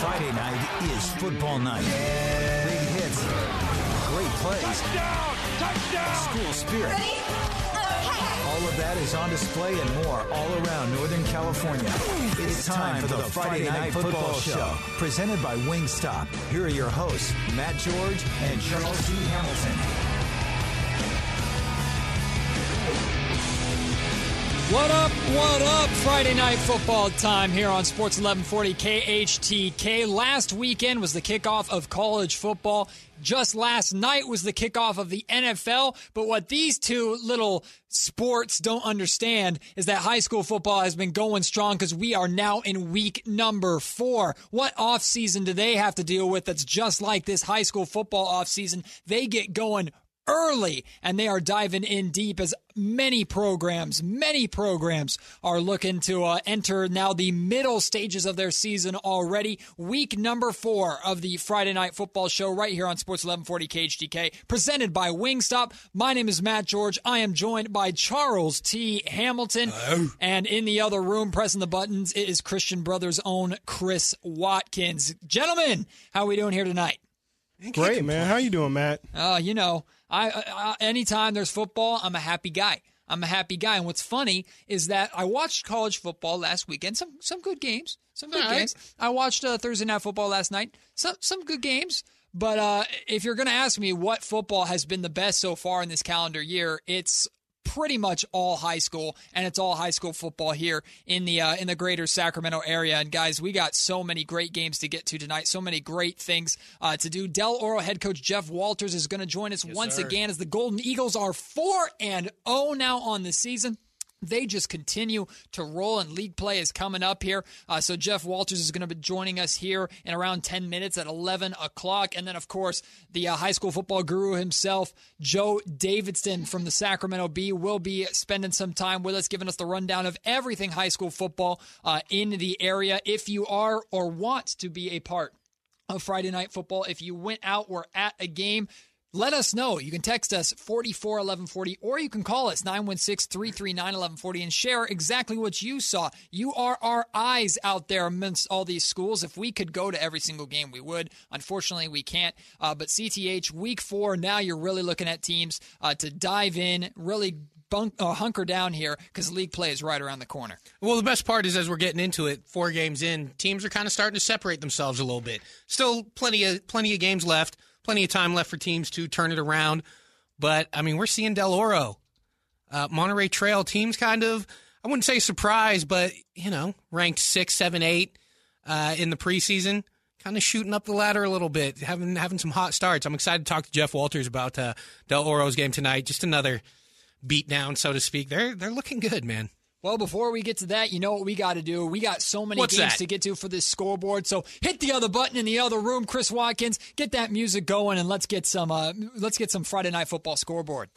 Friday night is football night. Big hits, great plays, Touchdown! Touchdown! school spirit. All of that is on display and more all around Northern California. It's time for the Friday Night Football Show, presented by Wingstop. Here are your hosts, Matt George and Charles T. Hamilton. What up, what up? Friday night football time here on Sports 1140 KHTK. Last weekend was the kickoff of college football. Just last night was the kickoff of the NFL. But what these two little sports don't understand is that high school football has been going strong because we are now in week number four. What offseason do they have to deal with that's just like this high school football offseason? They get going early and they are diving in deep as many programs, many programs are looking to uh, enter now the middle stages of their season already. Week number four of the Friday Night Football Show right here on Sports 1140 KHTK, presented by Wingstop. My name is Matt George. I am joined by Charles T. Hamilton. Hello. And in the other room, pressing the buttons, it is Christian Brothers' own Chris Watkins. Gentlemen, how are we doing here tonight? Great, man. How you doing, Matt? Uh, you know, I, I anytime there's football, I'm a happy guy. I'm a happy guy. And what's funny is that I watched college football last weekend. Some some good games. Some good right. games. I watched uh, Thursday night football last night. Some some good games. But uh, if you're going to ask me what football has been the best so far in this calendar year, it's pretty much all high school, and it's all high school football here in the uh, in the greater Sacramento area. And guys, we got so many great games to get to tonight, so many great things uh, to do. Del Oro head coach Jeff Walters is going to join us once sir. again as the Golden Eagles are four and zero now on the season. They just continue to roll, and league play is coming up here. Uh, so Jeff Walters is going to be joining us here in around 10 minutes at 11 o'clock. And then, of course, the uh, high school football guru himself, Joe Davidson from the Sacramento Bee, will be spending some time with us, giving us the rundown of everything high school football uh, in the area. If you are or want to be a part of Friday Night Football, if you went out or at a game, let us know. You can text us 44 1140 or you can call us 916 339 1140 and share exactly what you saw. You are our eyes out there amidst all these schools. If we could go to every single game, we would. Unfortunately, we can't. Uh, but CTH, week four, now you're really looking at teams uh, to dive in, really bunk, uh, hunker down here because league play is right around the corner. Well, the best part is as we're getting into it, four games in, teams are kind of starting to separate themselves a little bit. Still plenty of plenty of games left, plenty of time left for teams to turn it around. But I mean, we're seeing Del Oro, uh, Monterey Trail teams kind of I wouldn't say surprised, but you know, ranked six, seven, eight uh, in the preseason. Kind of shooting up the ladder a little bit, having having some hot starts. I'm excited to talk to Jeff Walters about uh, Del Oro's game tonight. Just another beat down, so to speak. They're they're looking good, man. Well, before we get to that, you know what we got to do? We got so many What's games that? to get to for this scoreboard. So hit the other button in the other room, Chris Watkins. Get that music going, and let's get some. Uh, let's get some Friday night football scoreboard.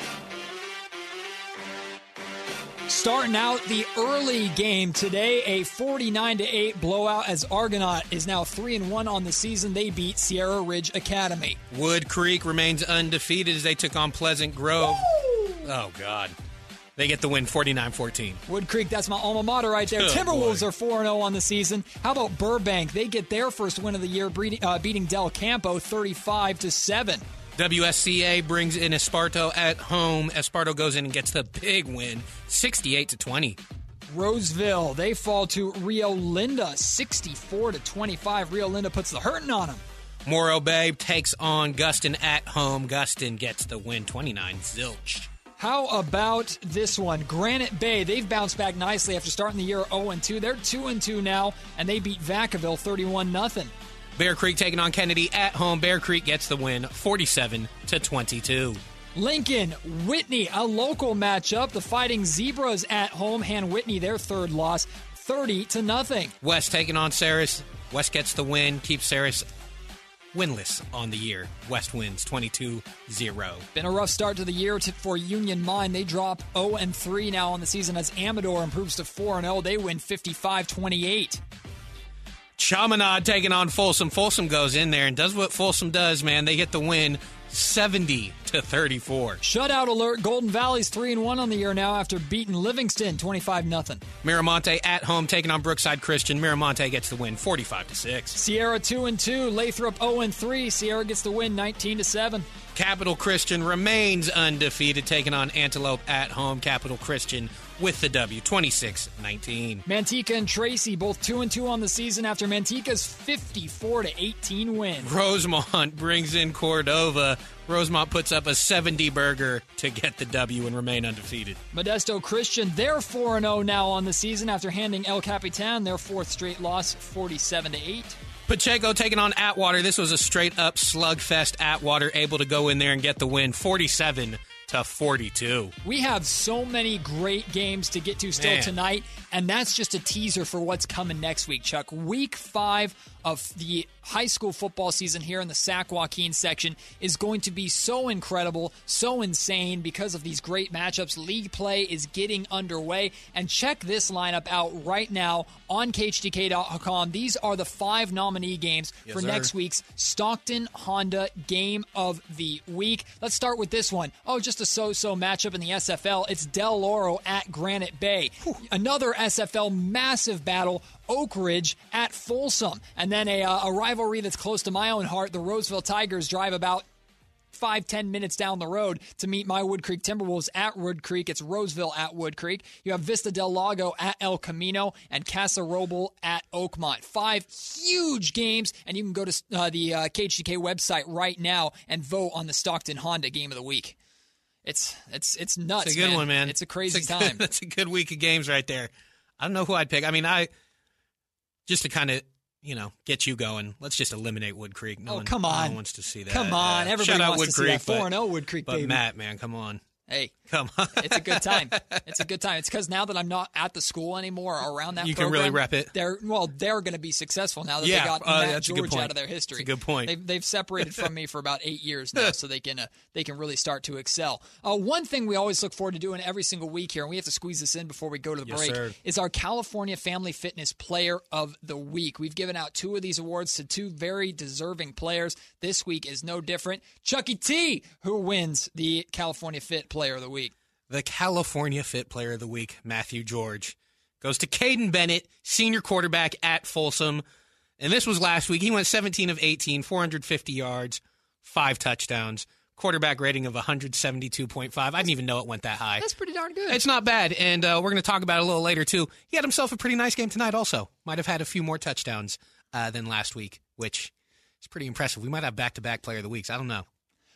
Starting out the early game today, a 49 to 8 blowout as Argonaut is now 3 and 1 on the season. They beat Sierra Ridge Academy. Wood Creek remains undefeated as they took on Pleasant Grove. Oh, God. They get the win 49 14. Wood Creek, that's my alma mater right there. Good Timberwolves boy. are 4 0 on the season. How about Burbank? They get their first win of the year, beating, uh, beating Del Campo 35 to 7. WSCA brings in Esparto at home. Esparto goes in and gets the big win 68 to 20. Roseville, they fall to Rio Linda 64 to 25. Rio Linda puts the hurting on them. Morro Bay takes on Gustine at home. Gustine gets the win 29 zilch. How about this one? Granite Bay, they've bounced back nicely after starting the year 0 2. They're 2 2 now, and they beat Vacaville 31 0. Bear Creek taking on Kennedy at home. Bear Creek gets the win 47 to 22. Lincoln, Whitney, a local matchup. The Fighting Zebras at home hand Whitney their third loss, 30 to nothing. West taking on Saris. West gets the win, keeps Saris winless on the year. West wins 22 0. Been a rough start to the year for Union Mine. They drop 0 and 3 now on the season as Amador improves to 4 and 0. They win 55-28. Chaminade taking on Folsom. Folsom goes in there and does what Folsom does, man. They get the win 70 to 34. Shutout alert. Golden Valley's 3 and 1 on the year now after beating Livingston 25 0. Miramonte at home taking on Brookside Christian. Miramonte gets the win 45 to 6. Sierra 2 and 2, Lathrop 0 and 3. Sierra gets the win 19 to 7. Capital Christian remains undefeated taking on Antelope at home. Capital Christian with the W 26-19. Manteca and Tracy both 2 and 2 on the season after Manteca's 54 to 18 win. Rosemont brings in Cordova. Rosemont puts up a 70 burger to get the W and remain undefeated. Modesto Christian, they're 4 0 now on the season after handing El Capitan their fourth straight loss, 47 to 8. Pacheco taking on Atwater. This was a straight up slugfest. Atwater able to go in there and get the win 47 to 42. We have so many great games to get to still Man. tonight, and that's just a teaser for what's coming next week, Chuck. Week five of the high school football season here in the Sac Joaquin section is going to be so incredible, so insane because of these great matchups. League play is getting underway, and check this lineup out right now on KHTK.com. These are the five nominee games Yes, for sir. next week's Stockton Honda Game of the Week. Let's start with this one. Oh, just a so-so matchup in the SFL. It's Del Oro at Granite Bay. Another SFL massive battle. Oak Ridge at Folsom, and then a, uh, a rivalry that's close to my own heart. The Roseville Tigers drive about five ten minutes down the road to meet my Wood Creek Timberwolves at Wood Creek. It's Roseville at Wood Creek. You have Vista del Lago at El Camino and Casa Roble at Oakmont. Five huge games, and you can go to uh, the uh, KHTK website right now and vote on the Stockton Honda Game of the Week. It's it's it's nuts. It's a good one, man. It's a crazy It's a time. That's a good week of games right there. I don't know who I'd pick. I mean, I just to kind of you know get you going. Let's just eliminate Wood Creek. No Oh, one, come no on. one wants to see that. Come on, everybody shout out wants Wood to see Creek, that. Four and zero Wood Creek, But baby. Matt, man, come on, Hey, come on. it's a good time. It's a good time. It's because now that I'm not at the school anymore or around that You can really rep it. They're well, they're going to be successful now that Yeah, they got uh, Matt that's a good George out of their history. That's a good point. They've, they've separated from me for about eight years now, so they can uh, they can really start to excel. Uh, one thing we always look forward to doing every single week here, and we have to squeeze this in before we go to the Yes, break, sir. is our California Family Fitness Player of the Week. We've given out two of these awards to two very deserving players. This week is no different. Chucky T, who wins the California Fit Player of the Week. The California Fit Player of the Week, Matthew George, goes to Caden Bennett, senior quarterback at Folsom. And this was last week. He went 17 of 18, 450 yards, five touchdowns, quarterback rating of 172.5. I didn't even know it went that high. That's pretty darn good. It's not bad, and uh, we're going to talk about it a little later too. He had himself a pretty nice game tonight. Also, might have had a few more touchdowns uh, than last week, which is pretty impressive. We might have back-to-back Player of the Weeks. I don't know.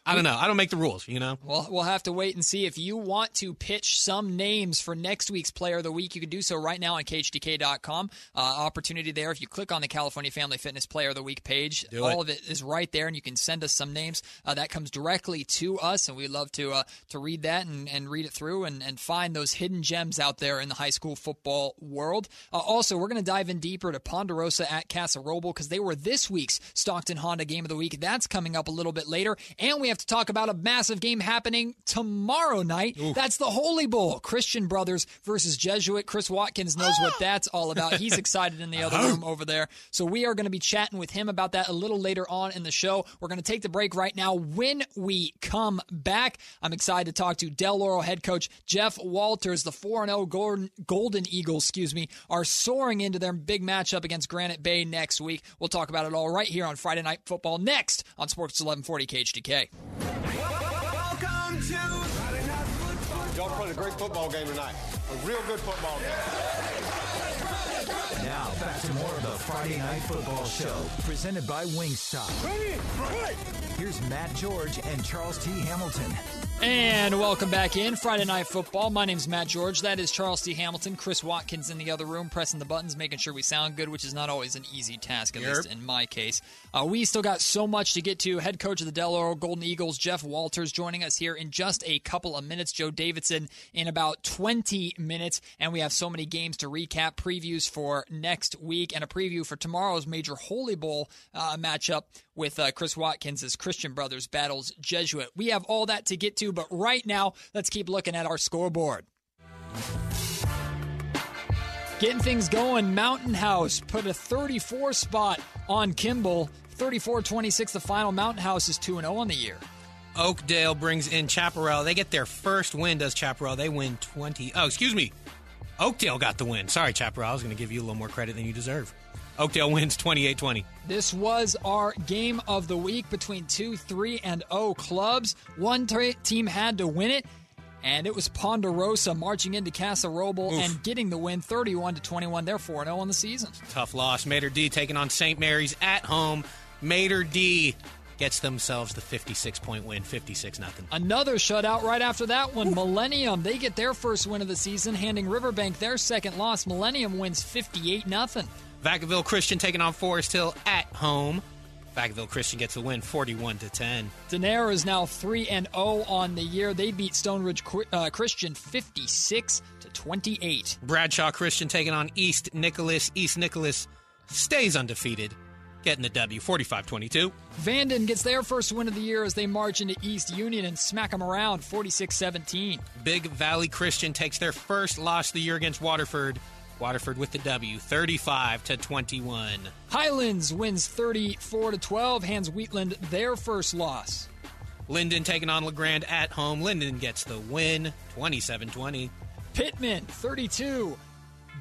I don't know. I don't make the rules, you know. Well, we'll have to wait and see. If you want to pitch some names for next week's Player of the Week, you can do so right now on KHTK.com. Uh, opportunity there. If you click on the California Family Fitness Player of the Week page, Do all it. of it is right there, and you can send us some names. Uh, that comes directly to us, and we love to uh, to read that and, and read it through and, and find those hidden gems out there in the high school football world. Uh, also, we're going to dive in deeper to Ponderosa at Casa Roble because they were this week's Stockton Honda Game of the Week. That's coming up a little bit later, and we have to talk about a massive game happening tomorrow night. That's the Holy Bowl. Christian Brothers versus Jesuit. Chris Watkins knows what ah! that's all about. He's excited in the other room over there. So we are going to be chatting with him about that a little later on in the show. We're going to take the break right now. When we come back, I'm excited to talk to Del Oro head coach Jeff Walters. The 4 0 Golden, Golden Eagles, excuse me, are soaring into their big matchup against Granite Bay next week. We'll talk about it all right here on Friday Night Football next on Sports 1140 KHTK. A great football game tonight. A real good football game. Now back to more of the Friday Night Football Show, presented by Wingstop. Ready? Here's Matt George and Charles T. Hamilton. And welcome back in Friday Night Football. My name's Matt George. That is Charles T. Hamilton. Chris Watkins in the other room, pressing the buttons, making sure we sound good, which is not always an easy task, at Yep. least in my case. Uh, we still got so much to get to. Head coach of the Del Oro Golden Eagles, Jeff Walters, joining us here in just a couple of minutes. Joe Davidson in about 20 minutes. And we have so many games to recap, previews for next week, and a preview for tomorrow's major Holy Bowl uh, matchup with uh, Chris Watkins Christian Brothers battles Jesuit. We have all that to get to, but right now, let's keep looking at our scoreboard. Getting things going, Mountain House put a 34 spot on Kimball. 34 26, the final. Mountain House is 2 0 on the year. Oakdale brings in Chaparral. They get their first win, does Chaparral. They win 20. Oh, excuse me. Oakdale got the win. Sorry, Chaparral. I was going to give you a little more credit than you deserve. Oakdale wins 28 20. This was our game of the week between two, three, and O clubs. One t- team had to win it, and it was Ponderosa marching into Casa Roble and getting the win 31 to 21. They're 4 0 on the season. Tough loss. Mater D taking on St. Mary's at home. Mater D gets themselves the 56 point win, 56 nothing. Another shutout right after that one. Millennium, they get their first win of the season, handing Riverbank their second loss. Millennium wins 58 nothing. Vacaville Christian taking on Forest Hill at home. Vacaville Christian gets the win 41 to 10. Denair is now 3 and 0 on the year. They beat Stone Ridge uh, Christian 56 to 28. Bradshaw Christian taking on East Nicolaus. East Nicolaus stays undefeated, getting the W 45 22. Vanden gets their first win of the year as they march into East Union and smack them around 46 17. Big Valley Christian takes their first loss of the year against Waterford. Waterford with the W, 35 to 21. Highlands wins 34 to 12, hands Wheatland their first loss. Linden taking on LeGrand at home. Linden gets the win, 27-20. Pitman 32,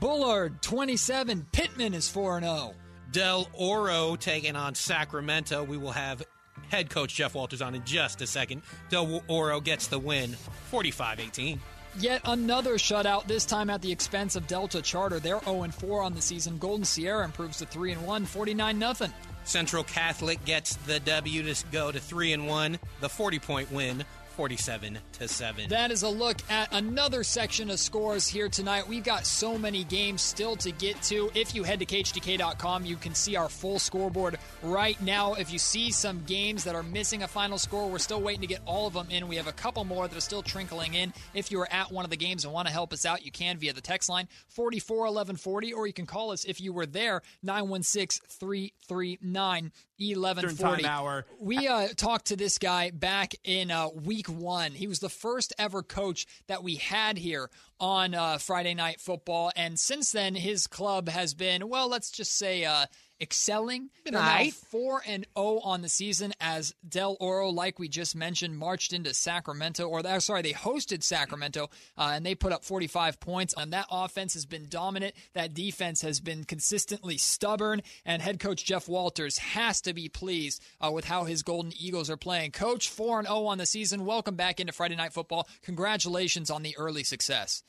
Bullard 27. Pitman is 4 0. Del Oro taking on Sacramento. We will have head coach Jeff Walters on in just a second. Del Oro gets the win, 45 18. Yet another shutout, this time at the expense of Delta Charter. They're 0 4 on the season. Golden Sierra improves to 3 1, 49 0. Central Catholic gets the W to go to 3 and 1, the 40 point win. 47 to 7. That is a look at another section of scores here tonight. We've got so many games still to get to. If you head to KHTK.com, you can see our full scoreboard right now. If you see some games that are missing a final score, we're still waiting to get all of them in. We have a couple more that are still trickling in. If you are at one of the games and want to help us out, you can via the text line 44 1140, or you can call us if you were there 916 339 1140. Hour. We uh, talked to this guy back in uh, week one. He was the first ever coach that we had here on uh, Friday Night Football. And since then, his club has been, well, let's just say, uh, excelling. They're now four and zero on the season as Del Oro, like we just mentioned, marched into Sacramento, or uh, sorry, they hosted Sacramento, uh, and they put up 45 points. And that offense has been dominant. That defense has been consistently stubborn. And head coach Jeff Walters has to be pleased uh, with how his Golden Eagles are playing. Coach, four and zero on the season. Welcome back into Friday Night Football. Congratulations on the early success.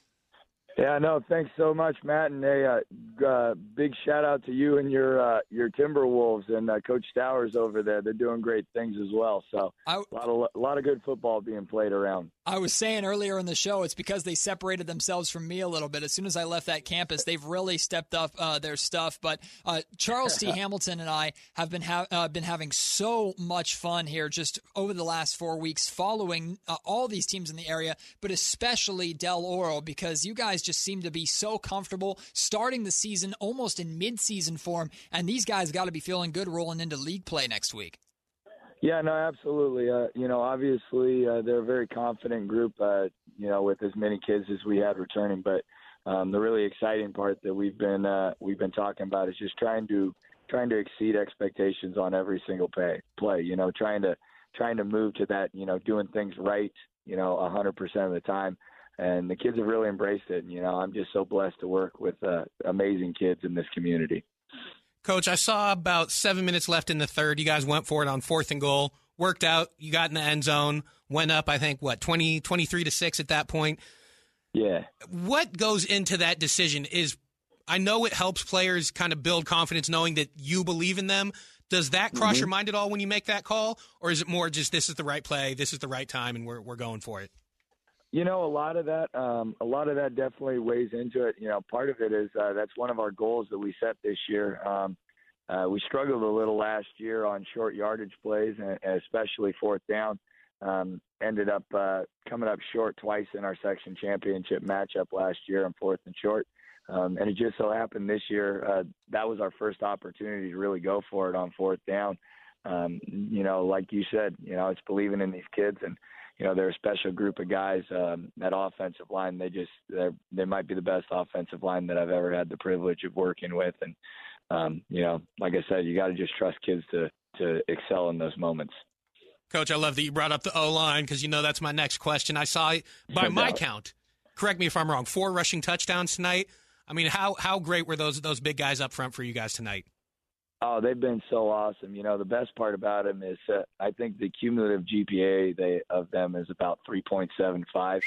Yeah, no, thanks so much, Matt, and a uh, uh, big shout out to you and your uh, your Timberwolves and uh, Coach Towers over there. They're doing great things as well. So I, a lot of a lot of good football being played around. I was saying earlier in the show, it's because they separated themselves from me a little bit. As soon as I left that campus, they've really stepped up uh, their stuff. But uh, Charles T. Hamilton and I have been ha- uh, been having so much fun here just over the last four weeks, following uh, all these teams in the area, but especially Del Oro because you guys just seem to be so comfortable starting the season almost in mid-season form, and these guys got to be feeling good rolling into league play next week. Yeah, no, absolutely. Uh, you know, obviously uh, they're a very confident group. Uh, you know, with as many kids as we had returning, but um, the really exciting part that we've been uh, we've been talking about is just trying to trying to exceed expectations on every single pay, play. You know, trying to trying to move to that. You know, doing things right. You know, a hundred percent of the time. And the kids have really embraced it. And, you know, I'm just so blessed to work with uh, amazing kids in this community. Coach, I saw about seven minutes left in the third. You guys went for it on fourth and goal. Worked out. You got in the end zone. Went up, I think, what, 20, 23 to 6 at that point. Yeah. What goes into that decision is I know it helps players kind of build confidence knowing that you believe in them. Does that cross mm-hmm. your mind at all when you make that call? Or is it more just this is the right play, this is the right time, and we're, we're going for it? You know, a lot of that, um, a lot of that definitely weighs into it. You know, part of it is uh, that's one of our goals that we set this year. Um, uh, we struggled a little last year on short yardage plays, and, especially fourth down. Um, ended up uh, coming up short twice in our section championship matchup last year on fourth and short. Um, and it just so happened this year uh, that was our first opportunity to really go for it on fourth down. Um, you know, like you said, you know, it's believing in these kids and you know they're a special group of guys. Um, that offensive line, they just they might be the best offensive line that I've ever had the privilege of working with. And um, you know, like I said, you got to just trust kids to to excel in those moments. Coach, I love that you brought up the O line because you know that's my next question. I saw, by my count, correct me if I'm wrong, four rushing touchdowns tonight. I mean, how how great were those those big guys up front for you guys tonight? Oh, they've been so awesome. You know, the best part about them is uh, I think the cumulative GPA they of them is about 3.75.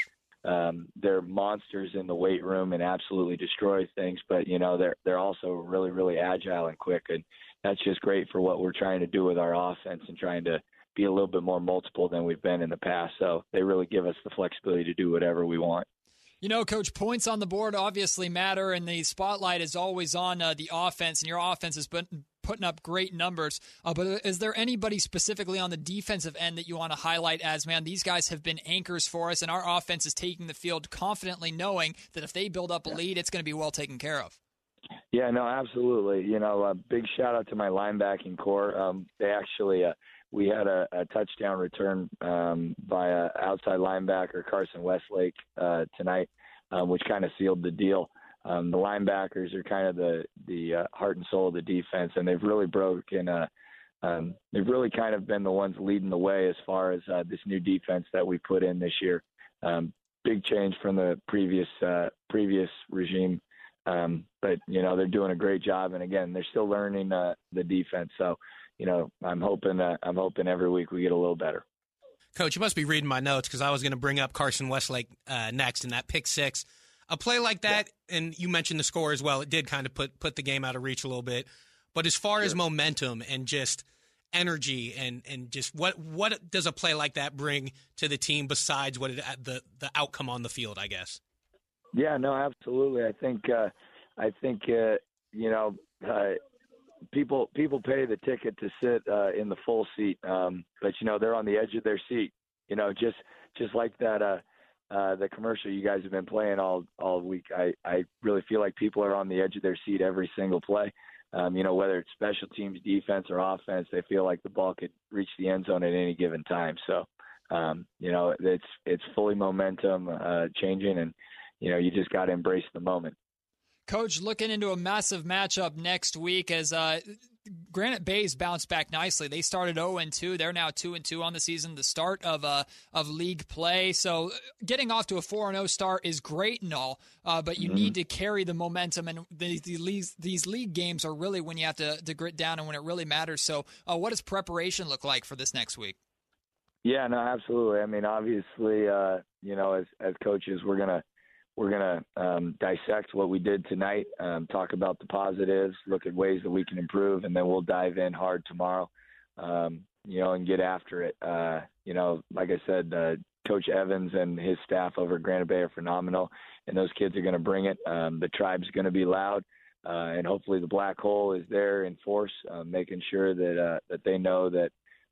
Um, they're monsters in the weight room and absolutely destroy things, but you know they're they're also really really agile and quick, and that's just great for what we're trying to do with our offense and trying to be a little bit more multiple than we've been in the past. So they really give us the flexibility to do whatever we want. You know, Coach, points on the board obviously matter, and the spotlight is always on uh, the offense, and your offense has been putting up great numbers. Uh, but is there anybody specifically on the defensive end that you want to highlight as, man, these guys have been anchors for us, and our offense is taking the field confidently, knowing that if they build up a lead, it's going to be well taken care of? Yeah, no, absolutely. You know, a big shout out to my linebacking core. Um, they actually, uh, we had a, a touchdown return um, by a outside linebacker Carson Westlake uh, tonight, um, which kind of sealed the deal. Um, the linebackers are kind of the the uh, heart and soul of the defense, and they've really broken. Uh, um, they've really kind of been the ones leading the way as far as uh, this new defense that we put in this year. Um, big change from the previous uh, previous regime, um, but you know they're doing a great job, and again they're still learning uh, the defense. So you know I'm hoping uh, I'm hoping every week we get a little better. Coach, you must be reading my notes because I was going to bring up Carson Westlake uh, next in that pick six a play like that, and you mentioned the score as well. It did kind of put put the game out of reach a little bit. But as far sure. as momentum and just energy and and just what what does a play like that bring to the team besides what it, the the outcome on the field? I guess. Yeah, no, absolutely. I think uh, I think uh, you know uh, people people pay the ticket to sit uh, in the full seat, um, but you know they're on the edge of their seat. You know, just just like that uh, uh, the commercial you guys have been playing all all week. I I really feel like people are on the edge of their seat every single play. Um, you know, whether it's special teams, defense, or offense, they feel like the ball could reach the end zone at any given time. So, um, you know, it's it's fully momentum uh, changing, and you know, you just got to embrace the moment. Coach, looking into a massive matchup next week as uh, Granite Bay's bounced back nicely. They started 0 2. They're now 2 2 on the season, the start of uh, of league play. So getting off to a 4 0 start is great and all, uh, but you mm-hmm. need to carry the momentum. And the, the, these, these league games are really when you have to, to grit down and when it really matters. So, uh, what does preparation look like for this next week? Yeah, no, absolutely. I mean, obviously, uh, you know, as as coaches, we're gonna we're going to um, dissect what we did tonight, um, talk about the positives, look at ways that we can improve, and then we'll dive in hard tomorrow, um, you know, and get after it. Uh, you know, like I said, uh, Coach Evans and his staff over at Granite Bay are phenomenal, and those kids are going to bring it. Um, the tribe's going to be loud, uh, and hopefully the black hole is there in force, uh, making sure that uh, that they know that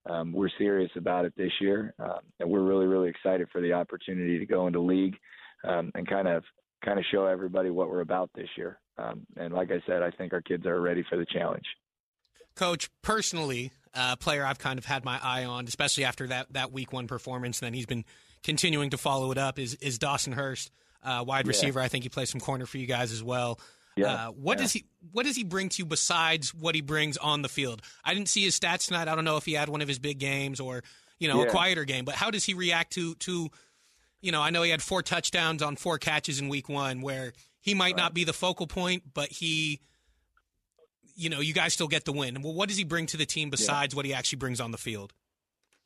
um, we're serious about it this year, um, and we're really, really excited for the opportunity to go into league um, and kind of kind of show everybody what we're about this year. Um, and like I said, I think our kids are ready for the challenge. Coach, personally, a uh, player I've kind of had my eye on, especially after that, that week one performance, and then he's been continuing to follow it up, is, is Dawson Hurst, uh, wide receiver. Yeah. I think he plays some corner for you guys as well. Yeah. Uh, what yeah. does he What does he bring to you besides what he brings on the field? I didn't see his stats tonight. I don't know if he had one of his big games or you know yeah. a quieter game, but how does he react to to you know, I know he had four touchdowns on four catches in week one, where he might right. not be the focal point, but he, you know, you guys still get the win. Well, what does he bring to the team besides yeah. what he actually brings on the field?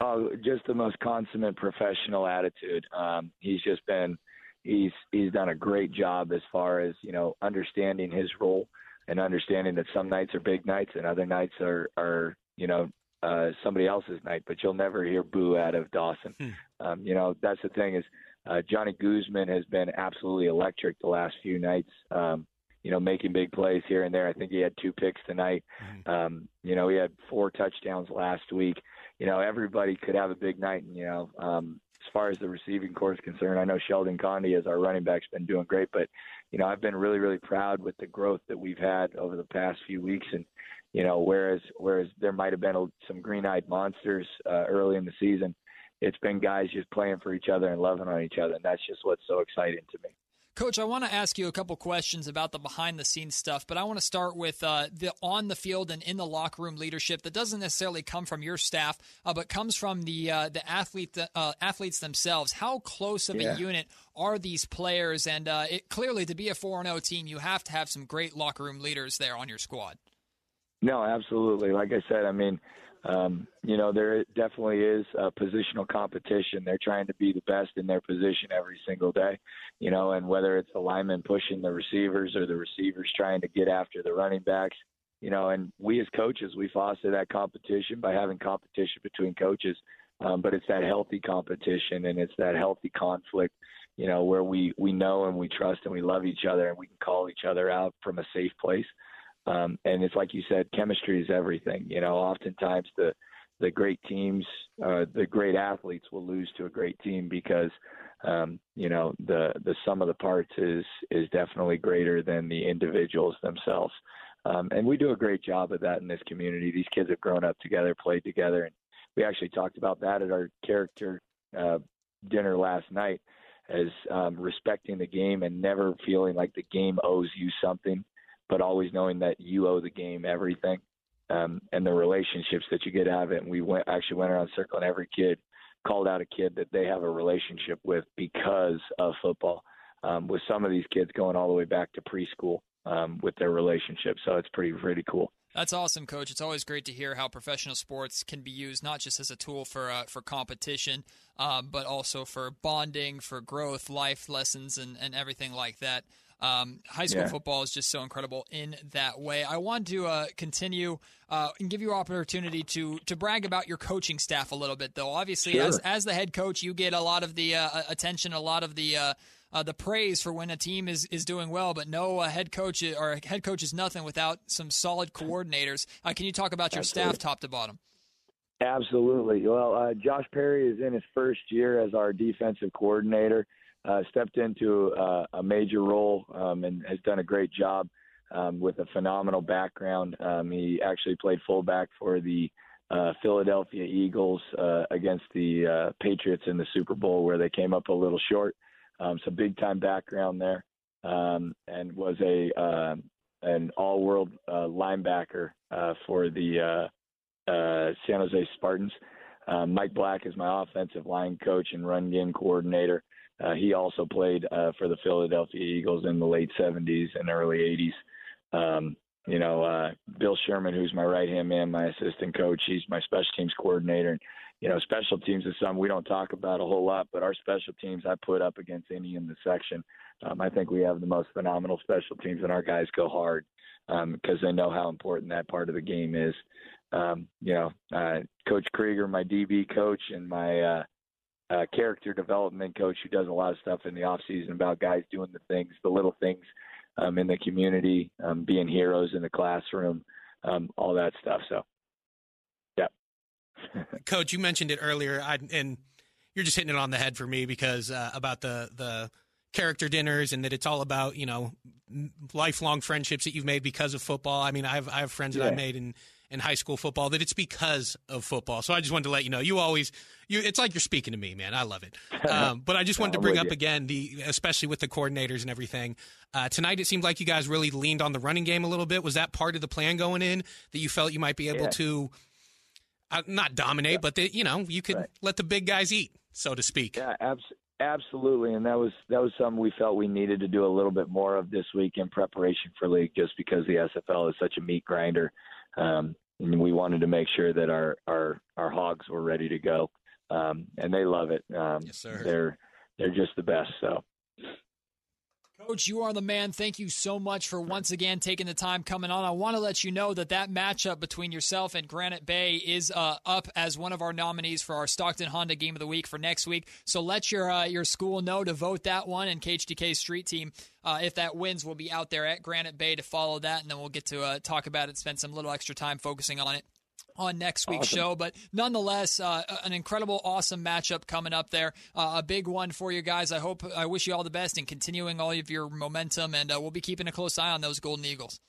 Oh, just the most consummate professional attitude. Um, he's just been, he's he's done a great job as far as you know understanding his role and understanding that some nights are big nights and other nights are are you know uh, somebody else's night, but you'll never hear boo out of Dawson. Hmm. Um, you know, that's the thing is uh, Johnny Guzman has been absolutely electric the last few nights. Um, you know, making big plays here and there. I think he had two picks tonight. Mm-hmm. Um, you know, he had four touchdowns last week. You know, everybody could have a big night. And, you know, um, as far as the receiving corps is concerned, I know Sheldon Conde as our running back's been doing great, but you know, I've been really, really proud with the growth that we've had over the past few weeks. And you know, whereas whereas there might have been some green-eyed monsters uh, early in the season, it's been guys just playing for each other and loving on each other, and that's just what's so exciting to me. Coach, I want to ask you a couple questions about the behind the scenes stuff, but I want to start with uh, the on the field and in the locker room leadership that doesn't necessarily come from your staff, uh, but comes from the uh, the athlete uh, athletes themselves. How close of yeah. a unit are these players? And uh, it, clearly, to be a four zero team, you have to have some great locker room leaders there on your squad. No, absolutely. Like I said, I mean, um, you know, there definitely is a positional competition. They're trying to be the best in their position every single day, you know, and whether it's the linemen pushing the receivers or the receivers trying to get after the running backs, you know, and we as coaches, we foster that competition by having competition between coaches. Um, but it's that healthy competition and it's that healthy conflict, you know, where we, we know and we trust and we love each other and we can call each other out from a safe place. Um, and it's like you said, chemistry is everything. You know, oftentimes the the great teams, uh, the great athletes will lose to a great team because um, you know the the sum of the parts is is definitely greater than the individuals themselves. Um, and we do a great job of that in this community. These kids have grown up together, played together, and we actually talked about that at our character uh, dinner last night as um, respecting the game and never feeling like the game owes you something but always knowing that you owe the game everything um, and the relationships that you get out of it. And we went actually went around circling every kid, called out a kid that they have a relationship with because of football. Um, with some of these kids going all the way back to preschool um, with their relationship, so it's pretty pretty cool. That's awesome, Coach. It's always great to hear how professional sports can be used not just as a tool for uh, for competition, um, but also for bonding, for growth, life lessons, and, and everything like that. Um, high school yeah. football is just so incredible in that way. I want to uh, continue uh, and give you opportunity to to brag about your coaching staff a little bit, though. Obviously, sure. as as the head coach, you get a lot of the uh, attention, a lot of the uh, uh, the praise for when a team is, is doing well, but no uh, head coach or head coach is nothing without some solid coordinators. Uh, can you talk about your Absolutely. staff top to bottom? Absolutely. Well, uh, Josh Perry is in his first year as our defensive coordinator uh, stepped into uh, a major role um, and has done a great job um, with a phenomenal background. Um, he actually played fullback for the uh, Philadelphia Eagles uh, against the uh, Patriots in the Super Bowl, where they came up a little short. Um, so big time background there, um, and was a uh, an all world uh, linebacker uh, for the uh, uh, San Jose Spartans. Um, Mike Black is my offensive line coach and run game coordinator. Uh, he also played uh, for the Philadelphia Eagles in the late 70s and early 80s. Um, you know, uh, Bill Sherman, who's my right hand man, my assistant coach, he's my special teams coordinator. And, you know, special teams is something we don't talk about a whole lot, but our special teams I put up against any in the section. Um, I think we have the most phenomenal special teams, and our guys go hard because um, they know how important that part of the game is. Um, you know, uh, Coach Krieger, my DB coach, and my uh, uh, character development coach who does a lot of stuff in the off season about guys doing the things, the little things um, in the community, um, being heroes in the classroom, um, all that stuff. So, yeah. coach, you mentioned it earlier, I, and you're just hitting it on the head for me because uh, about the the character dinners and that it's all about you know lifelong friendships that you've made because of football. I mean, I have I have friends that. I've made in in high school football that it's because of football. So I just wanted to let you know. You always, you, it's like you're speaking to me, man. I love it. Um, but I just wanted to bring up you. again the, especially with the coordinators and everything. Uh, tonight it seemed like you guys really leaned on the running game a little bit. Was that part of the plan going in that you felt you might be able yeah. to, uh, not dominate, yeah. but that you know you could right. let the big guys eat, so to speak. Yeah, abs- absolutely. And that was that was something we felt we needed to do a little bit more of this week in preparation for league, just because the SFL is such a meat grinder. Um, and we wanted to make sure that our our our hogs were ready to go, um, and they love it. Um, yes, sir. They're they're just the best. So Coach, you are the man. Thank you so much for once again taking the time coming on. I want to let you know that that matchup between yourself and Granite Bay is uh, up as one of our nominees for our Stockton Honda Game of the Week for next week. So let your uh, your school know to vote that one, and KHTK Street Team, uh, if that wins, we'll be out there at Granite Bay to follow that, and then we'll get to uh, talk about it, spend some little extra time focusing on it on next week's awesome. show. But nonetheless, uh, an incredible, awesome matchup coming up there. Uh, a big one for you guys. I hope, I wish you all the best in continuing all of your momentum, and uh, we'll be keeping a close eye on those Golden Eagles.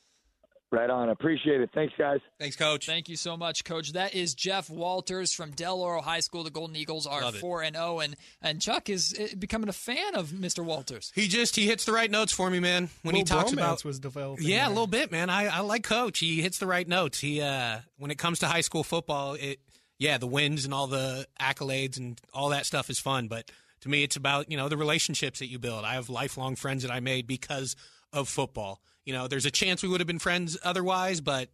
Right on. Appreciate it. Thanks, guys. Thanks, Coach. Thank you so much, Coach. That is Jeff Walters from Del Oro High School. The Golden Eagles are four and zero, and and Chuck is uh, becoming a fan of Mr. Walters. He just he hits the right notes for me, man. When he talks about was developing. Yeah, there. a little bit, man. I, I like Coach. He hits the right notes. He uh, when it comes to high school football, it yeah, the wins and all the accolades and all that stuff is fun, but to me, it's about you know the relationships that you build. I have lifelong friends that I made because of football. You know, there's a chance we would have been friends otherwise, but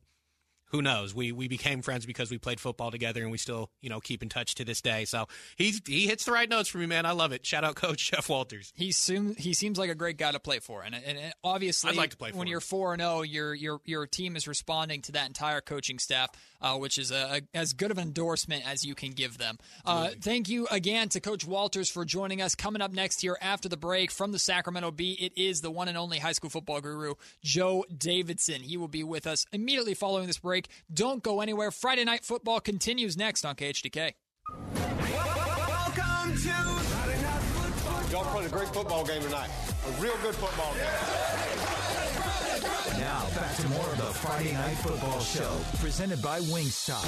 who knows? We we became friends because we played football together, and we still you know keep in touch to this day. So he he hits the right notes for me, man. I love it. Shout out, Coach Jeff Walters. He seems he seems like a great guy to play for, and, and obviously, I'd like to play when him. you're four and zero, your your your team is responding to that entire coaching staff, uh, which is a, a, as good of an endorsement as you can give them. Uh, thank you again to Coach Walters for joining us. Coming up next here after the break from the Sacramento Bee, it is the one and only high school football guru Joe Davidson. He will be with us immediately following this break. Don't go anywhere. Friday night football continues next on KHTK. Welcome to Friday Night Football. Y'all played a great football game tonight. A real good football game. Now back to more of the Friday Night Football Show, presented by Wingstop.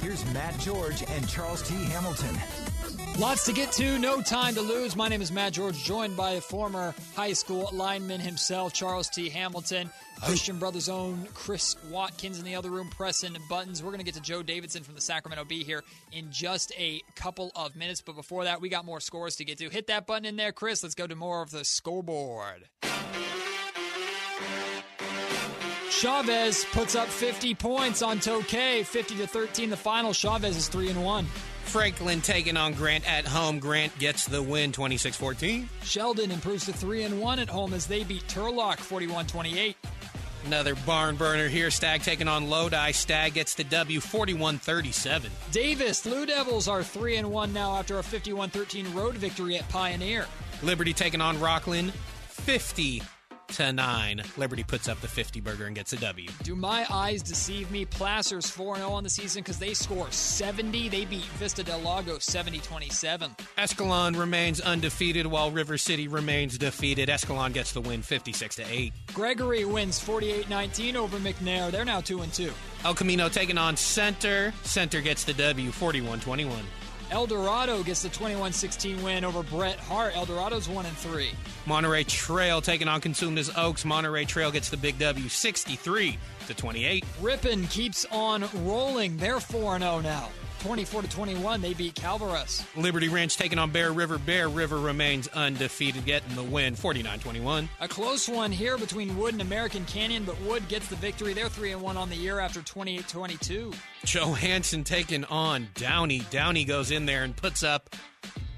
Here's Matt George and Charles T. Hamilton. Lots to get to, no time to lose. My name is Matt George, joined by a former high school lineman himself, Charles T. Hamilton. Christian Brothers' own Chris Watkins in the other room pressing buttons. We're going to get to Joe Davidson from the Sacramento Bee here in just a couple of minutes. But before that, we got more scores to get to. Hit that button in there, Chris. Let's go to more of the scoreboard. Chavez puts up 50 points on Tokay, 50 to 13 the final. Chavez is 3 and 1. Franklin taking on Grant at home. Grant gets the win 26 14. Sheldon improves to 3 and 1 at home as they beat Turlock 41-28. Another barn burner here. Stag taking on Lodi. Stag gets the W 41 37. Davis, Blue Devils are 3 and 1 now after a 51-13 road victory at Pioneer. Liberty taking on Rocklin 50 to 9. Liberty puts up the 50 burger and gets a W. Do my eyes deceive me? Placer's 4 0 on the season because they score 70. They beat Vista del Lago 70 27. Escalon remains undefeated while River City remains defeated. Escalon gets the win 56 to 8. Gregory wins 48 19 over McNair. They're now 2 and 2. El Camino taking on Center. Center gets the W 41 21. El Dorado gets the 21 16 win over Bret Harte. El Dorado's 1 and 3. Monterey Trail taking on Cosumnes Oaks. Monterey Trail gets the big W 63 to 28. Ripon keeps on rolling. They're 4 0 now. 24 to 21, they beat Calaveras. Liberty Ranch taking on Bear River. Bear River remains undefeated, getting the win 49 21. A close one here between Wood and American Canyon, but Wood gets the victory. They're 3 and 1 on the year after 28 22. Johansen taking on Downey. Downey goes in there and puts up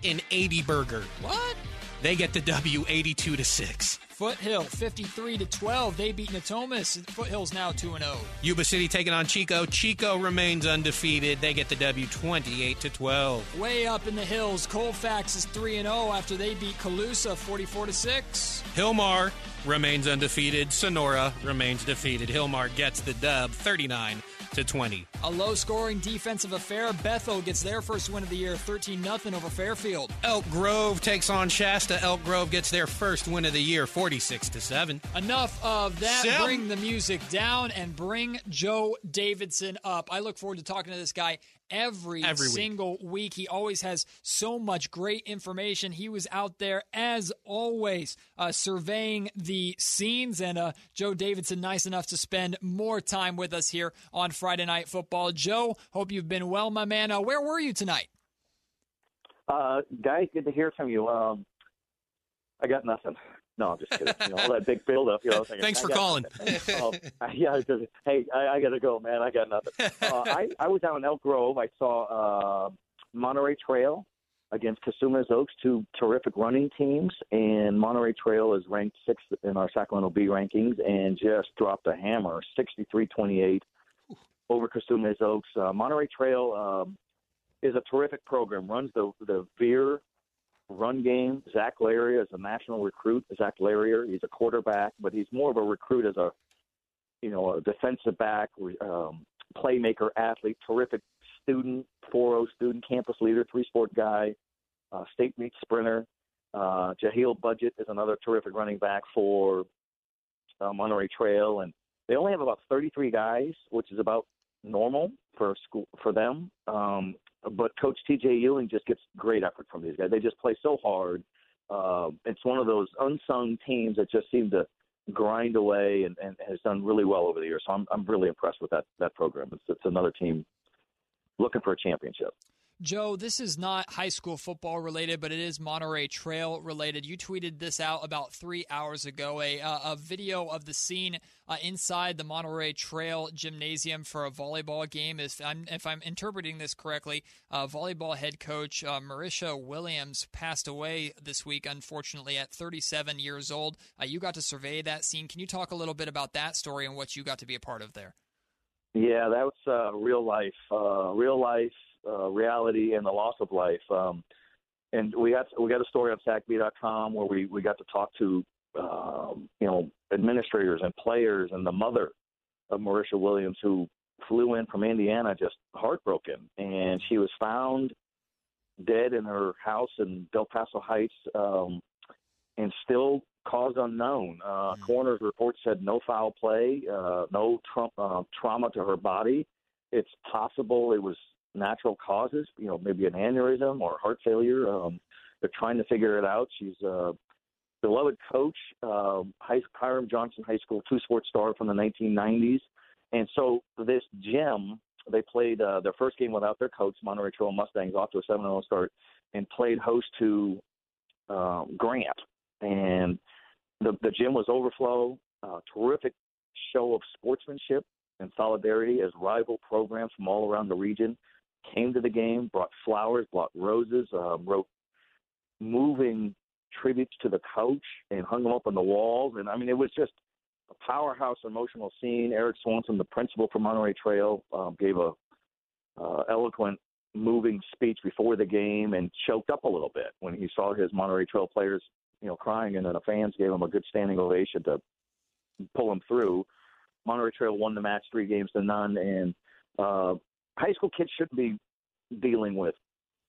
an 80 burger. What? They get the W 82 to 6. Foothill 53 to 12. They beat Natomas. Foothill's now 2 0. Yuba City taking on Chico. Chico remains undefeated. They get the W 28 to 12. Way up in the hills, Colfax is 3 0 after they beat Colusa 44 to 6. Hilmar remains undefeated. Sonora remains defeated. Hilmar gets the dub 39 to 20. A low scoring defensive affair. Bethel gets their first win of the year 13 0 over Fairfield. Elk Grove takes on Shasta. Elk Grove gets their first win of the year 46 to 7. Enough of that. Sim. Bring the music down and bring Joe Davidson up. I look forward to talking to this guy every, Every week. single week. He always has so much great information. He was out there, as always, uh, surveying the scenes. And uh, Joe Davidson, nice enough to spend more time with us here on Friday Night Football. Joe, hope you've been well, my man. Uh, where were you tonight? Uh, guys, good to hear from you. Um, I got nothing. No, I'm just kidding. You know, all that big build up. You know, thinking, Thanks for calling. Um, yeah, 'cause, hey, I, I got to go, man. I got nothing. Uh, I, I was out in Elk Grove. I saw uh, Monterey Trail against Cosumnes Oaks, two terrific running teams. And Monterey Trail is ranked sixth in our Sacramento Bee rankings and just dropped a hammer, 63-28 over Cosumnes Oaks. Uh, Monterey Trail um, is a terrific program. Runs the the Veer run game. Zach Larrier is a national recruit. Zach Larrier, he's a quarterback, but he's more of a recruit as a, you know, a defensive back, um, playmaker, athlete, terrific student, 4-0 student, campus leader, three-sport guy, uh, state meet sprinter. Uh, Jahil Budget is another terrific running back for uh, Monterey Trail, and They only have about 33 guys, which is about normal for school for them. Um, but Coach T.J. Ewing just gets great effort from these guys. They just play so hard. Uh, it's one of those unsung teams that just seem to grind away and, and has done really well over the years. So I'm I'm really impressed with that that program. It's, it's another team looking for a championship. Joe, this is not high school football related, but it is Monterey Trail related. You tweeted this out about three hours ago a, uh, a video of the scene uh, inside the Monterey Trail gymnasium for a volleyball game. If I'm, if I'm interpreting this correctly, uh, volleyball head coach uh, Marisha Williams passed away this week, unfortunately, at 37 years old. Uh, you got to survey that scene. Can you talk a little bit about that story and what you got to be a part of there? Yeah, that was uh, real life, real life uh, reality and the loss of life. Um, and we got we got a story on SacBee.com where we we got to talk to um, you know administrators and players and the mother of Marisha Williams who flew in from Indiana just heartbroken, and she was found dead in her house in Del Paso Heights, um, and still cause unknown. Uh, mm-hmm. Coroner's report said no foul play, uh, no uh, trauma to her body. It's possible it was natural causes, you know, maybe an aneurysm or heart failure. Um, they're trying to figure it out. She's a beloved coach, uh, Hiram Johnson High School two sports star from the 1990s. And so this gym, they played uh, their first game without their coach, Monterey Trail Mustangs, off to a 7 0 start, and played host to um, Grant. And the, the gym was overflow, terrific show of sportsmanship and solidarity as rival programs from all around the region came to the game, brought flowers, brought roses, um, wrote moving tributes to the coach, and hung them up on the walls. And I mean, it was just a powerhouse emotional scene. Eric Swanson, the principal for Monterey Trail, um, gave a uh, eloquent, moving speech before the game and choked up a little bit when he saw his Monterey Trail players, you know, crying, and then the fans gave him a good standing ovation to pull him through. Monterey Trail won the match three games to none, and uh, high school kids shouldn't be dealing with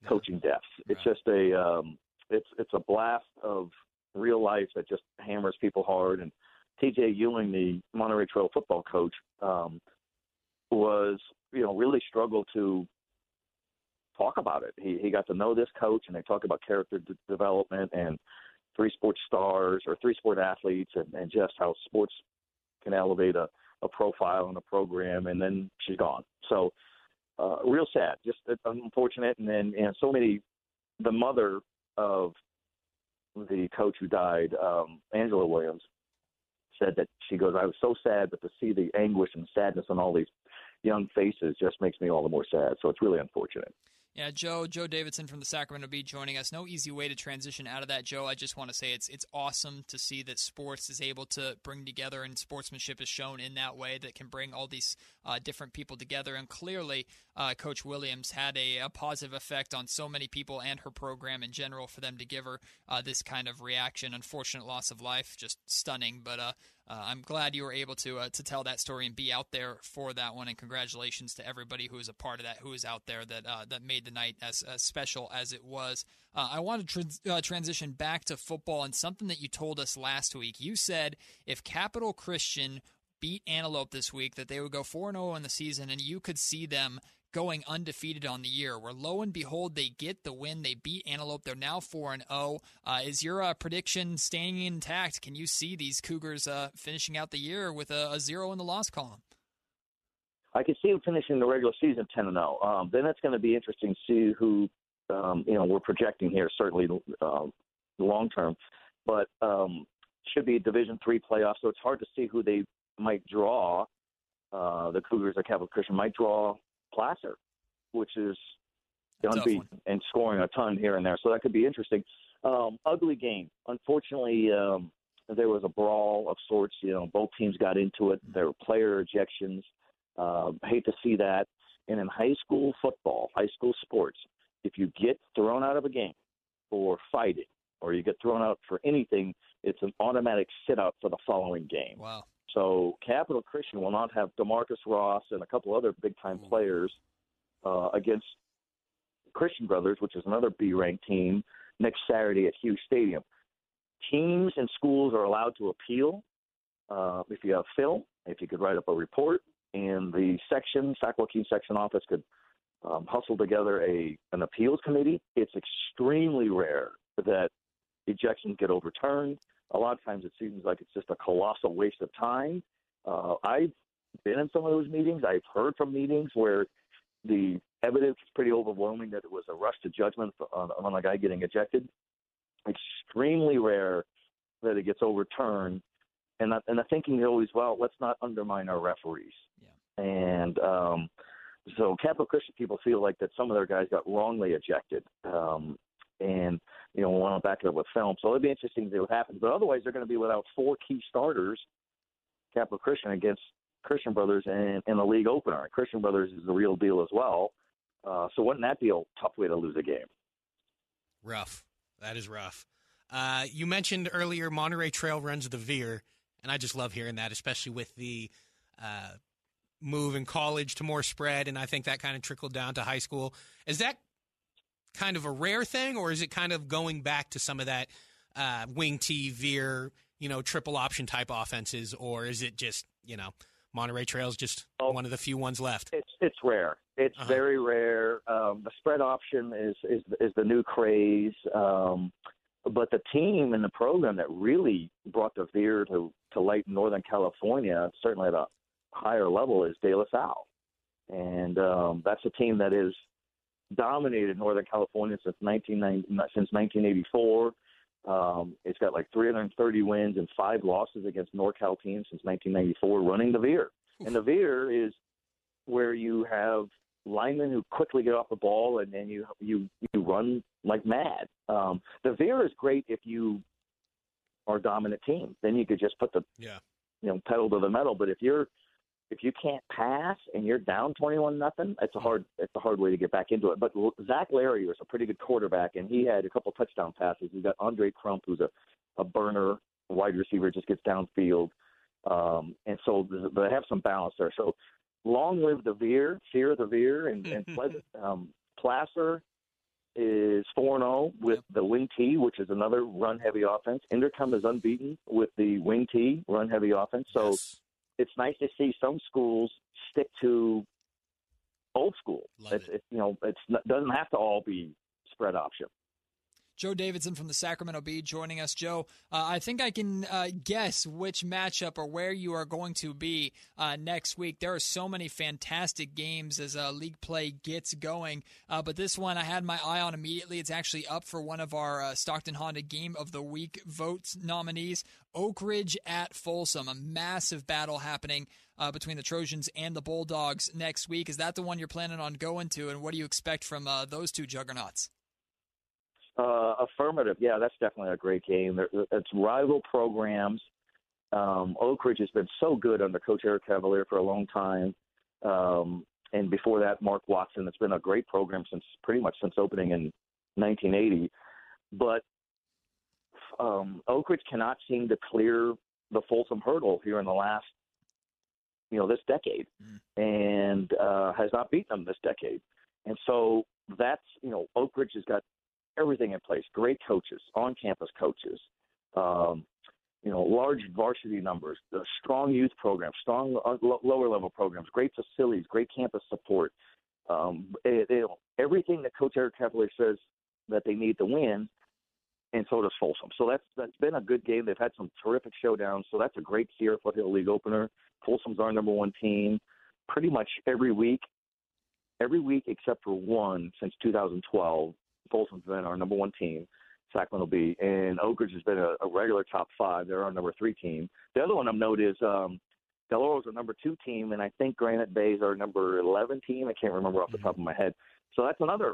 coaching deaths. It's just a um, it's it's a blast of real life that just hammers people hard. And T.J. Ewing, the Monterey Trail football coach, um, was you know really struggled to talk about it. He he got to know this coach, and they talk about character d- development and three sports stars or three sport athletes, and, and just how sports can elevate a, a profile and a program. And then she's gone. So uh, real sad, just unfortunate. And then and so many, the mother of the coach who died, um, Angela Williams, said that she goes, I was so sad, but to see the anguish and sadness on all these young faces just makes me all the more sad. So it's really unfortunate. Yeah, Joe, Joe Davidson from the Sacramento Bee joining us. No easy way to transition out of that, Joe. I just want to say it's it's awesome to see that sports is able to bring together and sportsmanship is shown in that way that can bring all these uh, different people together. And clearly, uh, Coach Williams had a, a, positive effect on so many people and her program in general for them to give her uh, this kind of reaction. Unfortunate loss of life, just stunning. But uh, I'm glad you were able to uh, to tell that story and be out there for that one. And congratulations to everybody who was a part of that, who was out there that uh, that made the night as, as special as it was. Uh, I want to uh, transition back to football and something that you told us last week. You said if Capital Christian beat Antelope this week, that they would go 4 0 in the season, and you could see them going undefeated on the year. Where lo and behold, they get the win. They beat Antelope. They're now four and zero. Oh. Uh, is your uh, prediction staying intact? Can you see these Cougars uh, finishing out the year with a, a, zero in the loss column? I can see them finishing the regular season ten and zero. Oh. Um, then it's going to be interesting to see who um, you know we're projecting here. Certainly um, long term, but um, should be a Division three playoff. So it's hard to see who they might draw. Uh, the Cougars at Capital Christian might draw Placer, which is unbeaten and scoring a ton here and there. So that could be interesting. Um, ugly game. Unfortunately, um, there was a brawl of sorts. You know, both teams got into it. There were player ejections. Uh, hate to see that. And in high school football, high school sports, if you get thrown out of a game for fighting or you get thrown out for anything, it's an automatic sit out for the following game. Wow. So Capital Christian will not have Demarcus Ross and a couple other big time players uh, against Christian Brothers, which is another B ranked team, next Saturday at Hughes Stadium. Teams and schools are allowed to appeal uh, if you have film, if you could write up a report and the section, Joaquin section office could um, hustle together a an appeals committee. It's extremely rare that ejections get overturned. A lot of times it seems like it's just a colossal waste of time. Uh, I've been in some of those meetings. I've heard from meetings where the evidence is pretty overwhelming that it was a rush to judgment on, on a guy getting ejected. Extremely rare that it gets overturned. And, and the thinking is always, well, let's not undermine our referees. Yeah. And um, so Capital Christian people feel like that some of their guys got wrongly ejected. Um, and, you know, want to back it up with film. So it'd be interesting to see what happens. But otherwise, they're going to be without four key starters, Capital Christian, against Christian Brothers and, in the league opener. And Christian Brothers is the real deal as well. Uh, so wouldn't that be a tough way to lose a game? Rough. That is rough. Uh, you mentioned earlier Monterey Trail runs the veer, and I just love hearing that, especially with the uh, move in college to more spread, and I think that kind of trickled down to high school. Is that kind of a rare thing, or is it kind of going back to some of that uh, wing T veer, you know, triple option type offenses, or is it just you know Monterey Trail's just oh, one of the few ones left? It's it's rare. It's uh-huh. very rare. Um, the spread option is is is the new craze. Um, but the team and the program that really brought the veer to to light in Northern California, certainly at a higher level, is De La Salle, and um, that's a team that has dominated Northern California since 1990, since 1984. Um, it's got like 330 wins and five losses against NorCal teams since 1994, running the veer. And the veer is where you have linemen who quickly get off the ball and then you you you run like mad. Um, the veer is great if you are a dominant team. Then you could just put the yeah. you know pedal to the metal. But if you're if you can't pass and you're down twenty-one nothing, it's a hard it's a hard way to get back into it. But Zach Larry was a pretty good quarterback, and he had a couple touchdown passes. He's got Andre Crump, who's a a burner wide receiver, just gets downfield, um, and so they have some balance there. So long live the Veer, fear the Veer, and, and Pleasant. Um, Placer is 4 0 with the wing T, which is another run heavy offense. Inderkum is unbeaten with the wing T, run heavy offense. So yes it's nice to see some schools stick to old school. Love it's, it. It, you know, it doesn't have to all be spread option. Joe Davidson from the Sacramento Bee joining us. Joe, uh, I think I can uh, guess which matchup or where you are going to be uh, next week. There are so many fantastic games as uh, league play gets going, uh, but this one I had my eye on immediately. It's actually up for one of our uh, Stockton Honda Game of the Week votes nominees. Oak Ridge at Folsom, a massive battle happening between the Trojans and the Bulldogs next week. Is that the one you're planning on going to, and what do you expect from those two juggernauts? Uh, affirmative. Yeah, that's definitely a great game. It's rival programs. Um, Oak Ridge has been so good under Coach Eric Cavaliere for a long time. Um, and before that, Mark Watson. It's been a great program since pretty much since opening in 1980. But um, Oak Ridge cannot seem to clear the Folsom hurdle here in the last, you know, this decade, mm. and uh, has not beaten them this decade. And so that's, you know, Oak Ridge has got everything in place. Great coaches, on campus coaches, um, you know, large varsity numbers, the strong youth programs, strong uh, lower level programs, great facilities, great campus support. Um, it, it, everything that Coach Eric Cavaliere says that they need to win, and so does Folsom. So that's that's been a good game. They've had some terrific showdowns. So that's a great Sierra Foothill League opener. Folsom's our number one team, pretty much every week, every week except for one since 2012. Folsom's been our number one team. Sacramento Bee, and Oak Ridge has been a, a, regular top five. They're our number three team. The other one I'm note is um, Del Oro's our number two team, and I think Granite Bay is our number 11 team. I can't remember off the top of my head. So that's another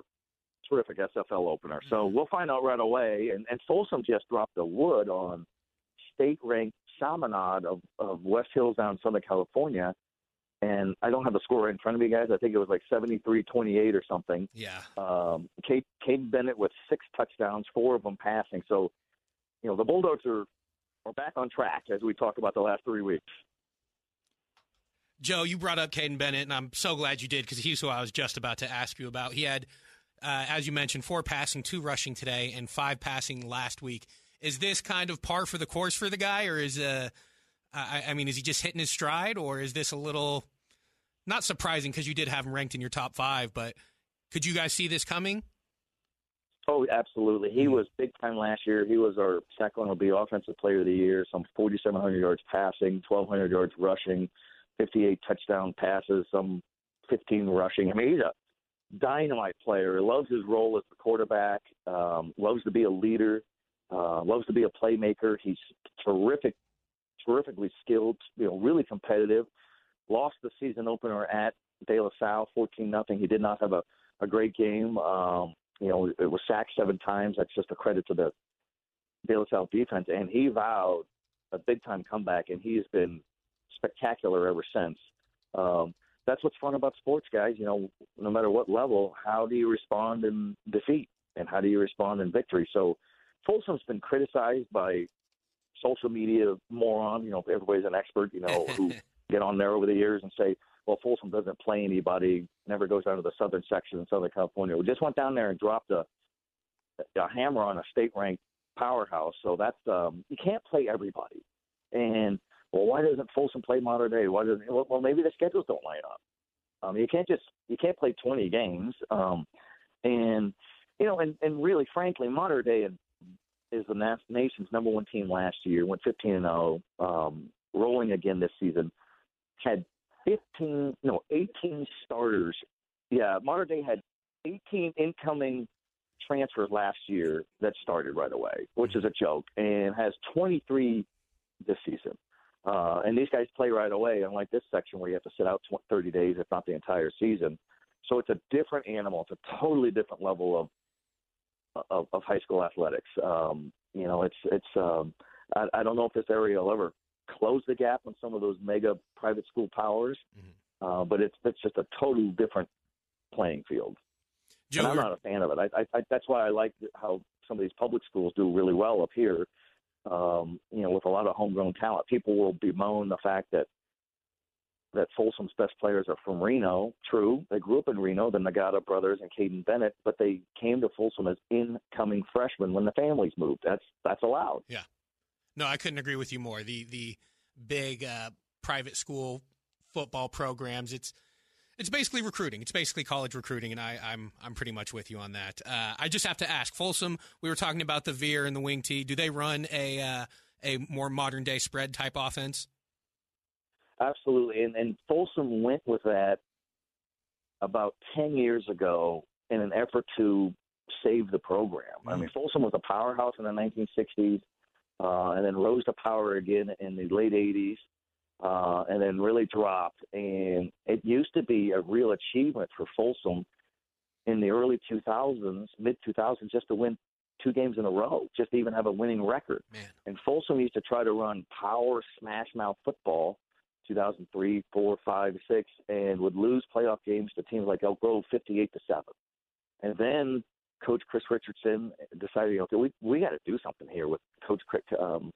terrific SFL opener. So we'll find out right away. And, and Folsom just dropped the wood on state-ranked Chaminade of, of West Hills down in Southern California and I don't have the score right in front of me, guys. I think it was like 73-28 or something. Yeah. Um, Kate, Kate Bennett with six touchdowns, four of them passing. So, you know, the Bulldogs are are back on track as we talk about the last three weeks. Joe, you brought up Caden Bennett, and I'm so glad you did because he's who I was just about to ask you about. He had, uh, as you mentioned, four passing, two rushing today, and five passing last week. Is this kind of par for the course for the guy, or is uh, I, I mean, is he just hitting his stride, or is this a little not surprising because you did have him ranked in your top five? But could you guys see this coming? Oh, absolutely. He was big time last year. He was our second will be offensive player of the year. Some 4,700 yards passing, 1,200 yards rushing, 58 touchdown passes, some 15 rushing. I mean, he's a dynamite player. He loves his role as the quarterback. Um, loves to be a leader. Uh, loves to be a playmaker. He's terrific, terrifically skilled. You know, really competitive. Lost the season opener at De La Salle, 14 nothing. He did not have a a great game. Um, you know, it was sacked seven times. That's just a credit to the De La Salle defense. And he vowed a big time comeback, and he has been spectacular ever since. Um, that's what's fun about sports, guys. You know, no matter what level, how do you respond in defeat, and how do you respond in victory? So, Folsom's been criticized by social media moron. You know, everybody's an expert. You know, who get on there over the years and say, well, Folsom doesn't play anybody, never goes down to the southern section in Southern California. We just went down there and dropped a, a hammer on a state ranked powerhouse. So that's um, you can't play everybody. And well, why doesn't Folsom play Mater Dei? Why doesn't well, well maybe the schedules don't line up. Um, you can't just you can't play 20 games. Um, and you know, and, and really, frankly, Mater Dei is the nation's number one team last year. Went 15 and 0, um, rolling again this season. Had 15, no, 18 starters. Yeah, Mater Dei had 18 incoming transfers last year that started right away, which is a joke, and has 23 this season. Uh, and these guys play right away, unlike this section where you have to sit out 30 days, if not the entire season. So it's a different animal. It's a totally different level of of, of high school athletics. Um, you know, it's it's. Um, I, I don't know if this area will ever close the gap on some of those mega private school powers, mm-hmm. uh, but it's it's just a totally different playing field. Joe, and I'm not a fan of it. I, I, I, that's why I like how some of these public schools do really well up here. Um, you know, with a lot of homegrown talent, people will bemoan the fact that that Folsom's best players are from Reno. True, they grew up in Reno, the Nagata brothers and Caden Bennett, but they came to Folsom as incoming freshmen when the families moved. That's that's allowed. Yeah. No, I couldn't agree with you more. The the big uh, private school football programs. It's it's basically recruiting. It's basically college recruiting, and I, I'm I'm pretty much with you on that. Uh, I just have to ask Folsom. We were talking about the veer and the wing tee. Do they run a uh, a more modern day spread type offense? Absolutely, and and Folsom went with that about ten years ago in an effort to save the program. Mm. I mean, Folsom was a powerhouse in the 1960s uh, and then rose to power again in the late 80s, uh, and then really dropped. And it used to be a real achievement for Folsom in the early 2000s, mid 2000s, just to win two games in a row, just to even have a winning record. Man. And Folsom used to try to run power smash mouth football. 2003, 4, 5, 6, and would lose playoff games to teams like Elk Grove 58 to 7. And then Coach Chris Richardson decided, okay, we we got to do something here with Coach um,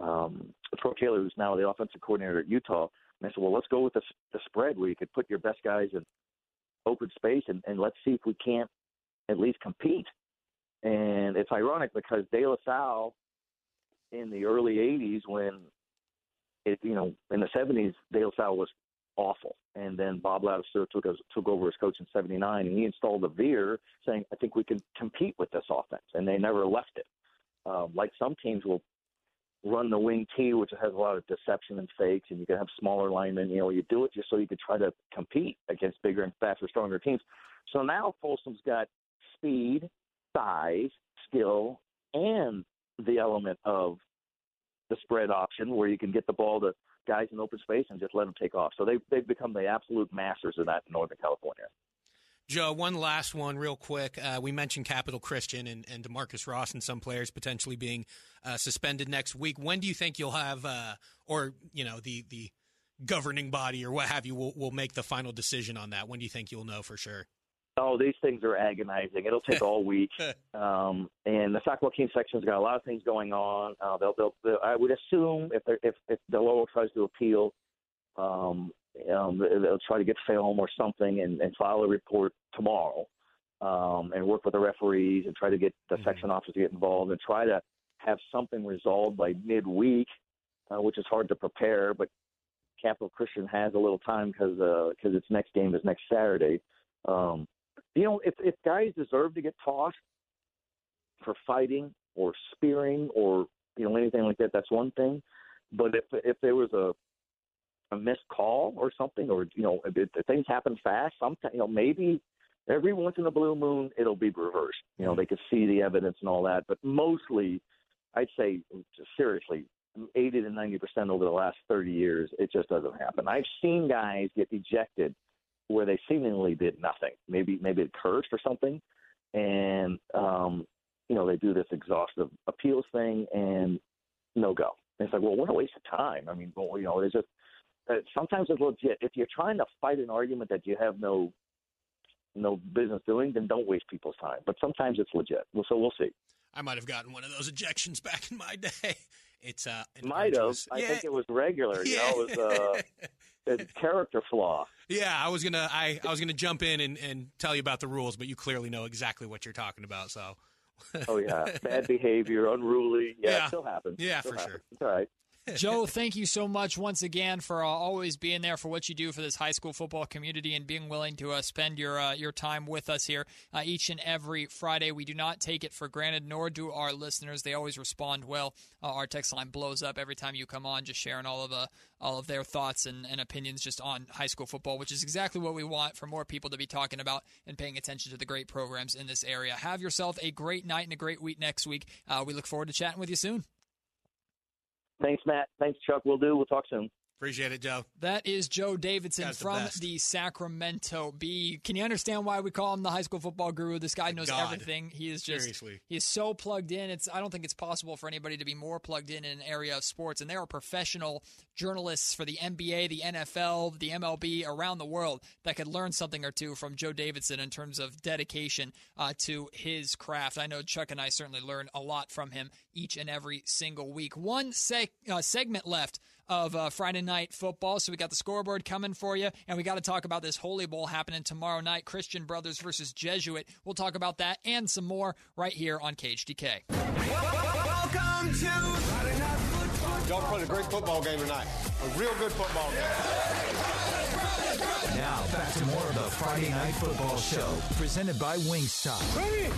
um, Troy Taylor, who's now the offensive coordinator at Utah. And I said, well, let's go with the, the spread where you could put your best guys in open space and, and let's see if we can't at least compete. And it's ironic because De La Salle in the early 80s when it, you know, in the 70s, De La Salle was awful. And then Bob Ladouceur took us, took over as coach in '79, and he installed a veer, saying, "I think we can compete with this offense," and they never left it. Um, like some teams will run the wing T, which has a lot of deception and fakes, and you can have smaller linemen. You know, you do it just so you could try to compete against bigger and faster, stronger teams. So now Folsom's got speed, size, skill, and the element of the spread option where you can get the ball to guys in open space and just let them take off. So they've, they've become the absolute masters of that in Northern California. Joe, one last one, real quick. Uh, we mentioned Capital Christian and, and Demarcus Ross and some players potentially being uh, suspended next week. When do you think you'll have, uh, or you know, the the governing body or what have you will, will make the final decision on that? When do you think you'll know for sure? Oh, these things are agonizing. It'll take all week. Um, and the Sac Joaquin section's got a lot of things going on. Uh, they'll, they'll, they'll, I would assume if if if Del tries to appeal, um, um, they'll try to get film or something and, and file a report tomorrow, um, and work with the referees and try to get the mm-hmm. section officers to get involved and try to have something resolved by midweek. uh, which is hard to prepare. But Capital Christian has a little time because because its next game is next Saturday. Um, you know, if if guys deserve to get tossed for fighting or spearing or you know anything like that, that's one thing. But if if there was a a missed call or something, or you know, if, if things happen fast, sometimes you know maybe every once in a blue moon it'll be reversed. You know, they could see the evidence and all that, but mostly, I'd say seriously, eighty to ninety percent over the last thirty years, it just doesn't happen. I've seen guys get ejected where they seemingly did nothing. Maybe maybe it cursed or something, and um, you know they do this exhaustive appeals thing and no go. And it's like, well, what a waste of time. I mean, well, you know, it's just uh, sometimes it's legit. If you're trying to fight an argument that you have no no business doing, then don't waste people's time. But sometimes it's legit. Well, so we'll see. I might have gotten one of those ejections back in my day. It's uh, might have. I yeah. think it was regular. You know, it was uh, a character flaw. Yeah, I was gonna I, I was gonna jump in and, and tell you about the rules, but you clearly know exactly what you're talking about. So. oh yeah, bad behavior, unruly. Yeah, yeah. it still happens. Yeah, still for happens. sure. It's all right. Joe, thank you so much once again for uh, always being there for what you do for this high school football community and being willing to uh, spend your uh, your time with us here uh, each and every Friday. We do not take it for granted, nor do our listeners. They always respond well. Uh, our text line blows up every time you come on, just sharing all of uh, all of their thoughts and, and opinions just on high school football, which is exactly what we want for more people to be talking about and paying attention to the great programs in this area. Have yourself a great night and a great week next week. we look forward to chatting with you soon. Thanks, Matt. Thanks, Chuck. We'll do. We'll talk soon. Appreciate it, Joe. That is Joe Davidson from the, the, Sacramento Bee. Can you understand why we call him the high school football guru? This guy knows God. everything. He is just Seriously. he is so plugged in. It's I don't think it's possible for anybody to be more plugged in in an area of sports. And there are professional journalists for the NBA, the NFL, the MLB around the world that could learn something or two from Joe Davidson in terms of dedication uh, to his craft. I know Chuck and I certainly learn a lot from him each and every single week. One seg- uh, segment left of uh, Friday night football. So we got the scoreboard coming for you, and we got to talk about this Holy Bowl happening tomorrow night Christian Brothers versus Jesuit. We'll talk about that and some more right here on KHTK. Welcome to Friday Y'all played a great football game tonight. A real good football game. Now, back to more of the Friday Night Football Show, presented by Wingstop. Ready?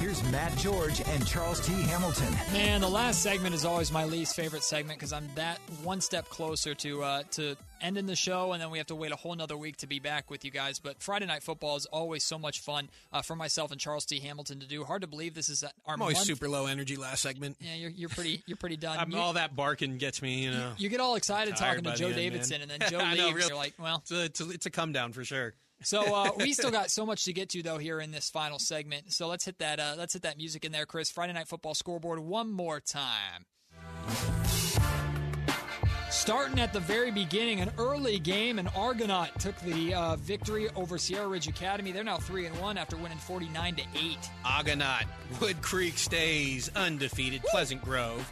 Here's Matt George and Charles T. Hamilton. Man, the last segment is always my least favorite segment because I'm that one step closer to uh, to ending the show, and then we have to wait a whole nother week to be back with you guys. But Friday Night Football is always so much fun uh, for myself and Charles T. Hamilton to do. Hard to believe this is our. I'm always month. super low energy last segment. Yeah, you're, you're pretty you're pretty done. I'm, you, all that barking gets me, you know. You, get all excited talking to Joe end, Davidson, man. and then Joe leaves. know, really. You're like, well, it's a, it's, a, it's a come down for sure. So uh, we still got so much to get to though here in this final segment. So let's hit that uh, let's hit that music in there, Chris. Friday Night Football scoreboard one more time. Starting at the very beginning, an early game, and Argonaut took the uh, victory over Sierra Ridge Academy. They're now three and one after winning forty nine to eight. Argonaut, Wood Creek stays undefeated. Pleasant Grove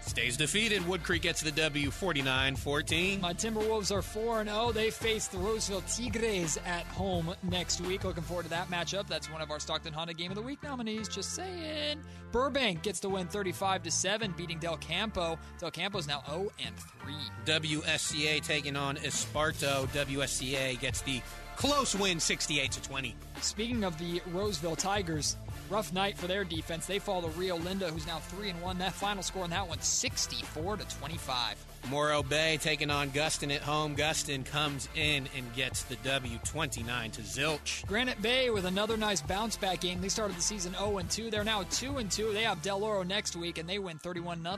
stays defeated. Wood Creek gets the W 49 14. My Timberwolves are 4 0. They face the Roseville Tigers at home next week. Looking forward to that matchup. That's one of our Stockton Honda Game of the Week nominees. Just saying. Burbank gets the win 35 to 7, beating Del Campo. Del Campo's now 0 and 3. WSCA taking on Esparto. WSCA gets the close win 68 to 20. Speaking of the Roseville Tigers, rough night for their defense. They fall to Rio Linda, who's now 3 and 1. That final score in that one 64 to 25. Morro Bay taking on Gustine at home. Gustine comes in and gets the W 29 to Zilch. Granite Bay with another nice bounce back game. They started the season 0 and 2. They're now 2 and 2. They have Del Oro next week and they win 31 0.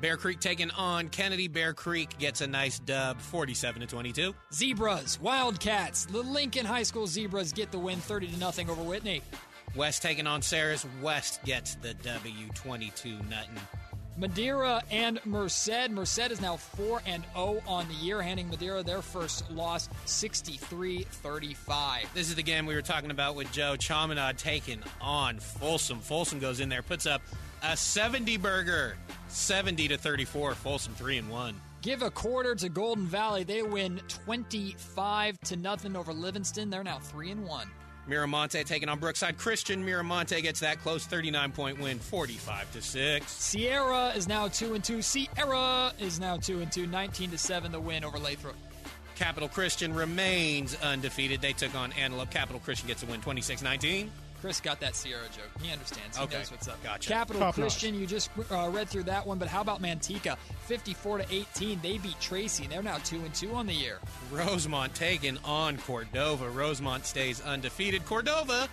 Bear Creek taking on Kennedy. Bear Creek gets a nice dub 47 to 22. Zebras, Wildcats. The Lincoln High School Zebras get the win 30 to nothing over Whitney. West taking on Sarah's. West gets the W 22 nothing. Madera and Merced. Merced is now 4 and 0 on the year, handing Madera their first loss 63 35. This is the game we were talking about with Joe Chaminade taking on Folsom. Folsom goes in there, puts up a 70 burger, 70 to 34. Folsom 3 and 1. Give a quarter to Golden Valley. They win 25 to nothing over Livingston. They're now 3 and 1. Miramonte taking on Brookside Christian. Miramonte gets that close 39 point win, 45 to 6. Sierra is now 2 and 2. Sierra is now 2 and 2. 19 to 7 the win over Lathrop. Capital Christian remains undefeated. They took on Antelope. Capital Christian gets a win 26 19. Chris got that Sierra joke. He understands. He Okay. knows what's up. Gotcha. Capital Top notch. Christian, you just uh, read through that one, but how about Manteca? 54 to 18. They beat Tracy. They're now 2 and 2 on the year. Rosemont taking on Cordova. Rosemont stays undefeated. Cordova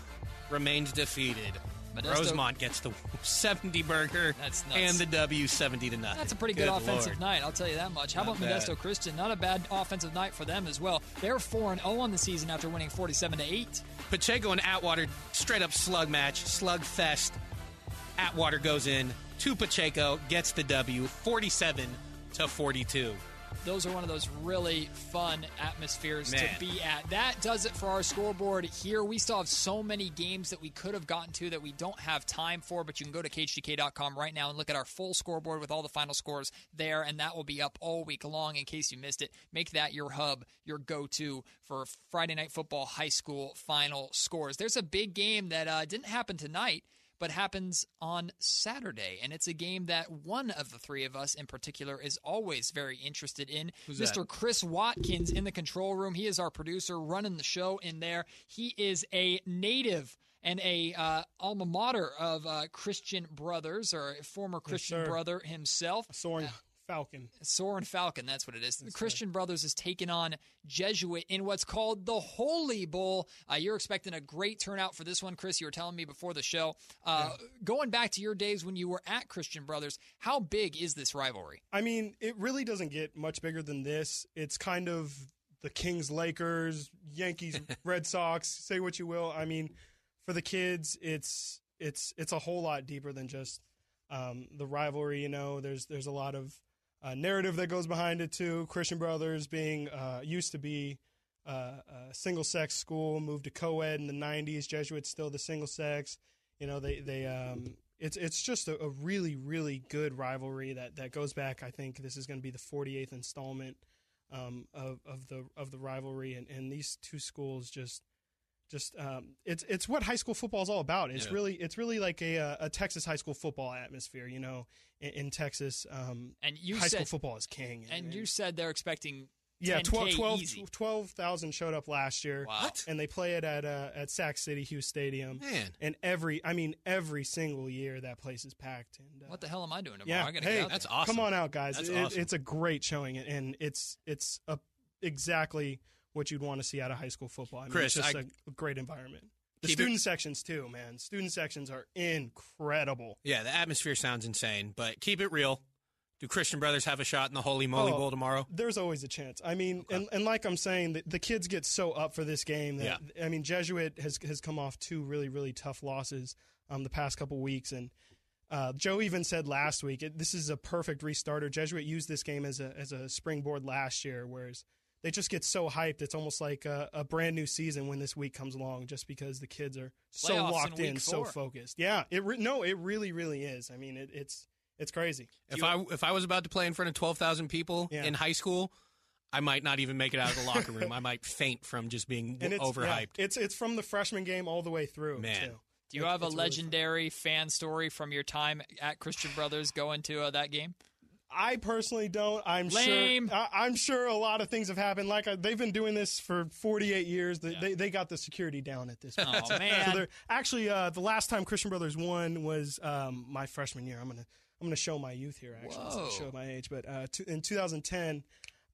remains defeated. Modesto- Rosemont gets the 70 burger That's nuts. and the W 70 to nothing. That's a pretty good, offensive Lord. night, I'll tell you that much. How Not about bad. Modesto Christian? Not a bad offensive night for them as well. They're 4 and 0 on the season after winning 47 to 8. Pacheco and Atwater straight up slug match, slug fest. Atwater goes in to Pacheco, gets the W, 47 to 42. Those are one of those really fun atmospheres Man. to be at. That does it for our scoreboard here. We still have so many games that we could have gotten to that we don't have time for, but you can go to KHTK.com right now and look at our full scoreboard with all the final scores there, and that will be up all week long in case you missed it. Make that your hub, your go to for Friday Night Football high school final scores. There's a big game that uh, didn't happen tonight but happens on Saturday. And it's a game that one of the three of us in particular is always very interested in. Mr. that? Chris Watkins in the control room. He is our producer running the show in there. He is a native and a uh, alma mater of uh, Christian Brothers, or a former Christian sir. brother himself. Soaring Falcon. Soren Falcon, that's what it is. The Christian Brothers is taking on Jesuit in what's called the Holy Bowl. Uh, you're expecting a great turnout for this one, Chris. You were telling me before the show. Uh, Going back to your days when you were at Christian Brothers, how big is this rivalry? I mean, it really doesn't get much bigger than this. It's kind of the Kings, Lakers, Yankees, Red Sox. Say what you will. I mean, for the kids, it's it's it's a whole lot deeper than just um, the rivalry. You know, there's there's a lot of uh, narrative that goes behind it too. Christian Brothers being uh, used to be uh, a single sex school, moved to co-ed in the '90s. Jesuits still the single sex. You know, they they um, it's it's just a, a really really good rivalry that that goes back. I think this is going to be the 48th installment um, of of the of the rivalry, and, and these two schools just just um, it's it's what high school football is all about. It's Yeah. really it's really like a uh, a Texas high school football atmosphere. You know, in, in Texas, um, And you high school said, football is king. and you said they're expecting yeah, 12 10K 12 showed up last year. What? And they play it at uh, at Sac City Hughes Stadium. Man. And every I mean every single year that place is packed. And uh, What the hell am I doing tomorrow? yeah, I gotta hey, get out That's awesome. Come on out, guys. That's It- awesome. It's a great showing, and it's it's a, exactly what you'd want to see out of high school football. I mean, Chris, it's just I- a great environment. The Keep it- student sections too, man. Student sections are incredible. Yeah, the atmosphere sounds insane, but keep it real. Do Christian Brothers have a shot in the Holy Moly Oh, Bowl tomorrow? There's always a chance. I mean, and, and like I'm saying, the, the kids get so up for this game that I mean, Jesuit has has come off two really really tough losses um, the past couple weeks, and uh, Joe even said last week it, this is a perfect restarter. Jesuit used this game as a as a springboard last year, whereas they just get so hyped. It's almost like a, a brand new season when this week comes along, just because the kids are so Playoffs locked in, week so focused. Yeah, it re- no, it really really is. I mean, it, it's it's crazy. If I if I was about to play in front of twelve thousand people Yeah. in high school, I might not even make it out of the locker room. I might faint from just being And it's overhyped. yeah, it's it's from the freshman game all the way through. Man. too. Do you It- have a it's really legendary fan story from your time at Christian Brothers going to uh, that game? I personally don't. I'm Lame. sure. I, I'm sure a lot of things have happened. Like I, they've been doing this for 48 years. They, they they got the security down at this point. Oh, man. they're actually uh, the last time Christian Brothers won was um, my freshman year. I'm gonna I'm gonna show my youth here. Actually, So Whoa. show my age. But uh, to, in 2010.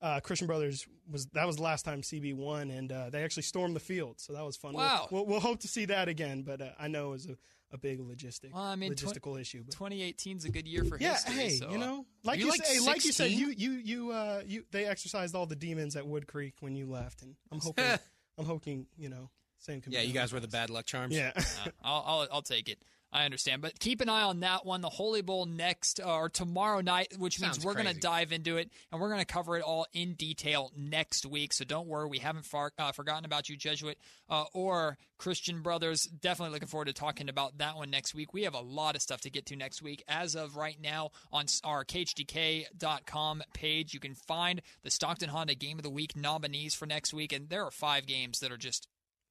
Uh, Christian Brothers was that was the last time CB won, and uh, they actually stormed the field, so that was fun. We'll- Wow. we'll, we'll, hope to see that again, but uh, I know it was a, a big logistic Well, I mean, tw- logistical issue. But 2018 is a good year for yeah, history. hey, so, you uh, know, like you you, like say, like you said, you you you uh you they exercised all the demons at Wood Creek when you left, and I'm hoping I'm hoping you know same. Yeah, you guys were the bad luck charms. Yeah, I'll, I'll I'll take it. I understand, but keep an eye on that one. The Holy Bowl next uh, or tomorrow night, which means we're going to dive into it and we're going to cover it all in detail next week. So don't worry, we haven't far, uh, forgotten about you, Jesuit uh, or Christian Brothers. Definitely looking forward to talking about that one next week. We have a lot of stuff to get to next week. As of right now, on our KHTK.com page, you can find the Stockton Honda Game of the Week nominees for next week, and there are five games that are just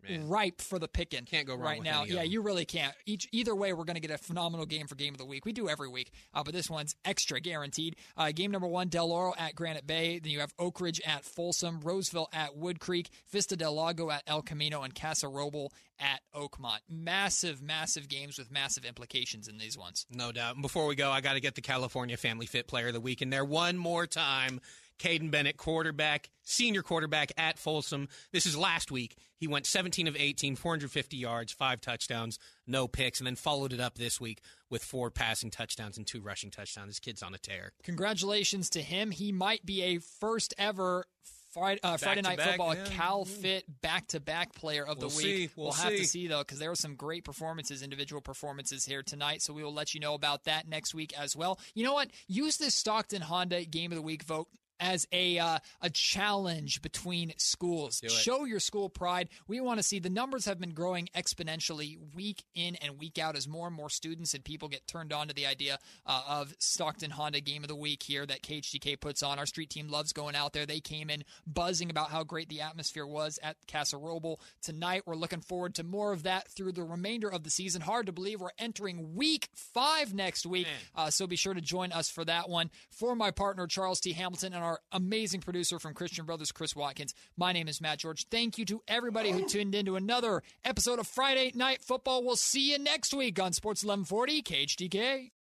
Man. ripe for the picking. Can't go wrong right with now. Yeah, you really can't. Each either way, we're going to get a phenomenal game for game of the week. We do every week, uh, but this one's extra guaranteed. Uh, game number one: Del Oro at Granite Bay. Then you have Oak Ridge at Folsom, Roseville at Wood Creek, Vista del Lago at El Camino, and Casa Roble at Oakmont. Massive, massive games with massive implications in these ones. No doubt. And before we go, I got to get the California Family Fit Player of the Week in there one more time. Caden Bennett, quarterback, senior quarterback at Folsom. This is last week. He went 17 of 18, 450 yards, five touchdowns, no picks, and then followed it up this week with four passing touchdowns and two rushing touchdowns. This kid's on a tear. Congratulations to him. He might be a first ever Friday, uh, Friday Night Football yeah. Cal Fit back to back player of We'll the week. see. We'll have to see. see though, because there were some great performances, individual performances here tonight. So we will let you know about that next week as well. You know what? Use this Stockton Honda Game of the Week vote as a uh, a challenge between schools. Show your school pride. We want to see the numbers have been growing exponentially week in and week out as more and more students and people get turned on to the idea uh, of Stockton Honda Game of the Week here that KHTK puts on. Our street team loves going out there. They came in buzzing about how great the atmosphere was at Casa Roble tonight. We're looking forward to more of that through the remainder of the season. Hard to believe we're entering week five next week. Uh, so be sure to join us for that one. For my partner, Charles T. Hamilton, and our amazing producer from Christian Brothers, Chris Watkins, my name is Matt George. Thank you to everybody who tuned in to another episode of Friday Night Football. We'll see you next week on Sports 1140 KHTK.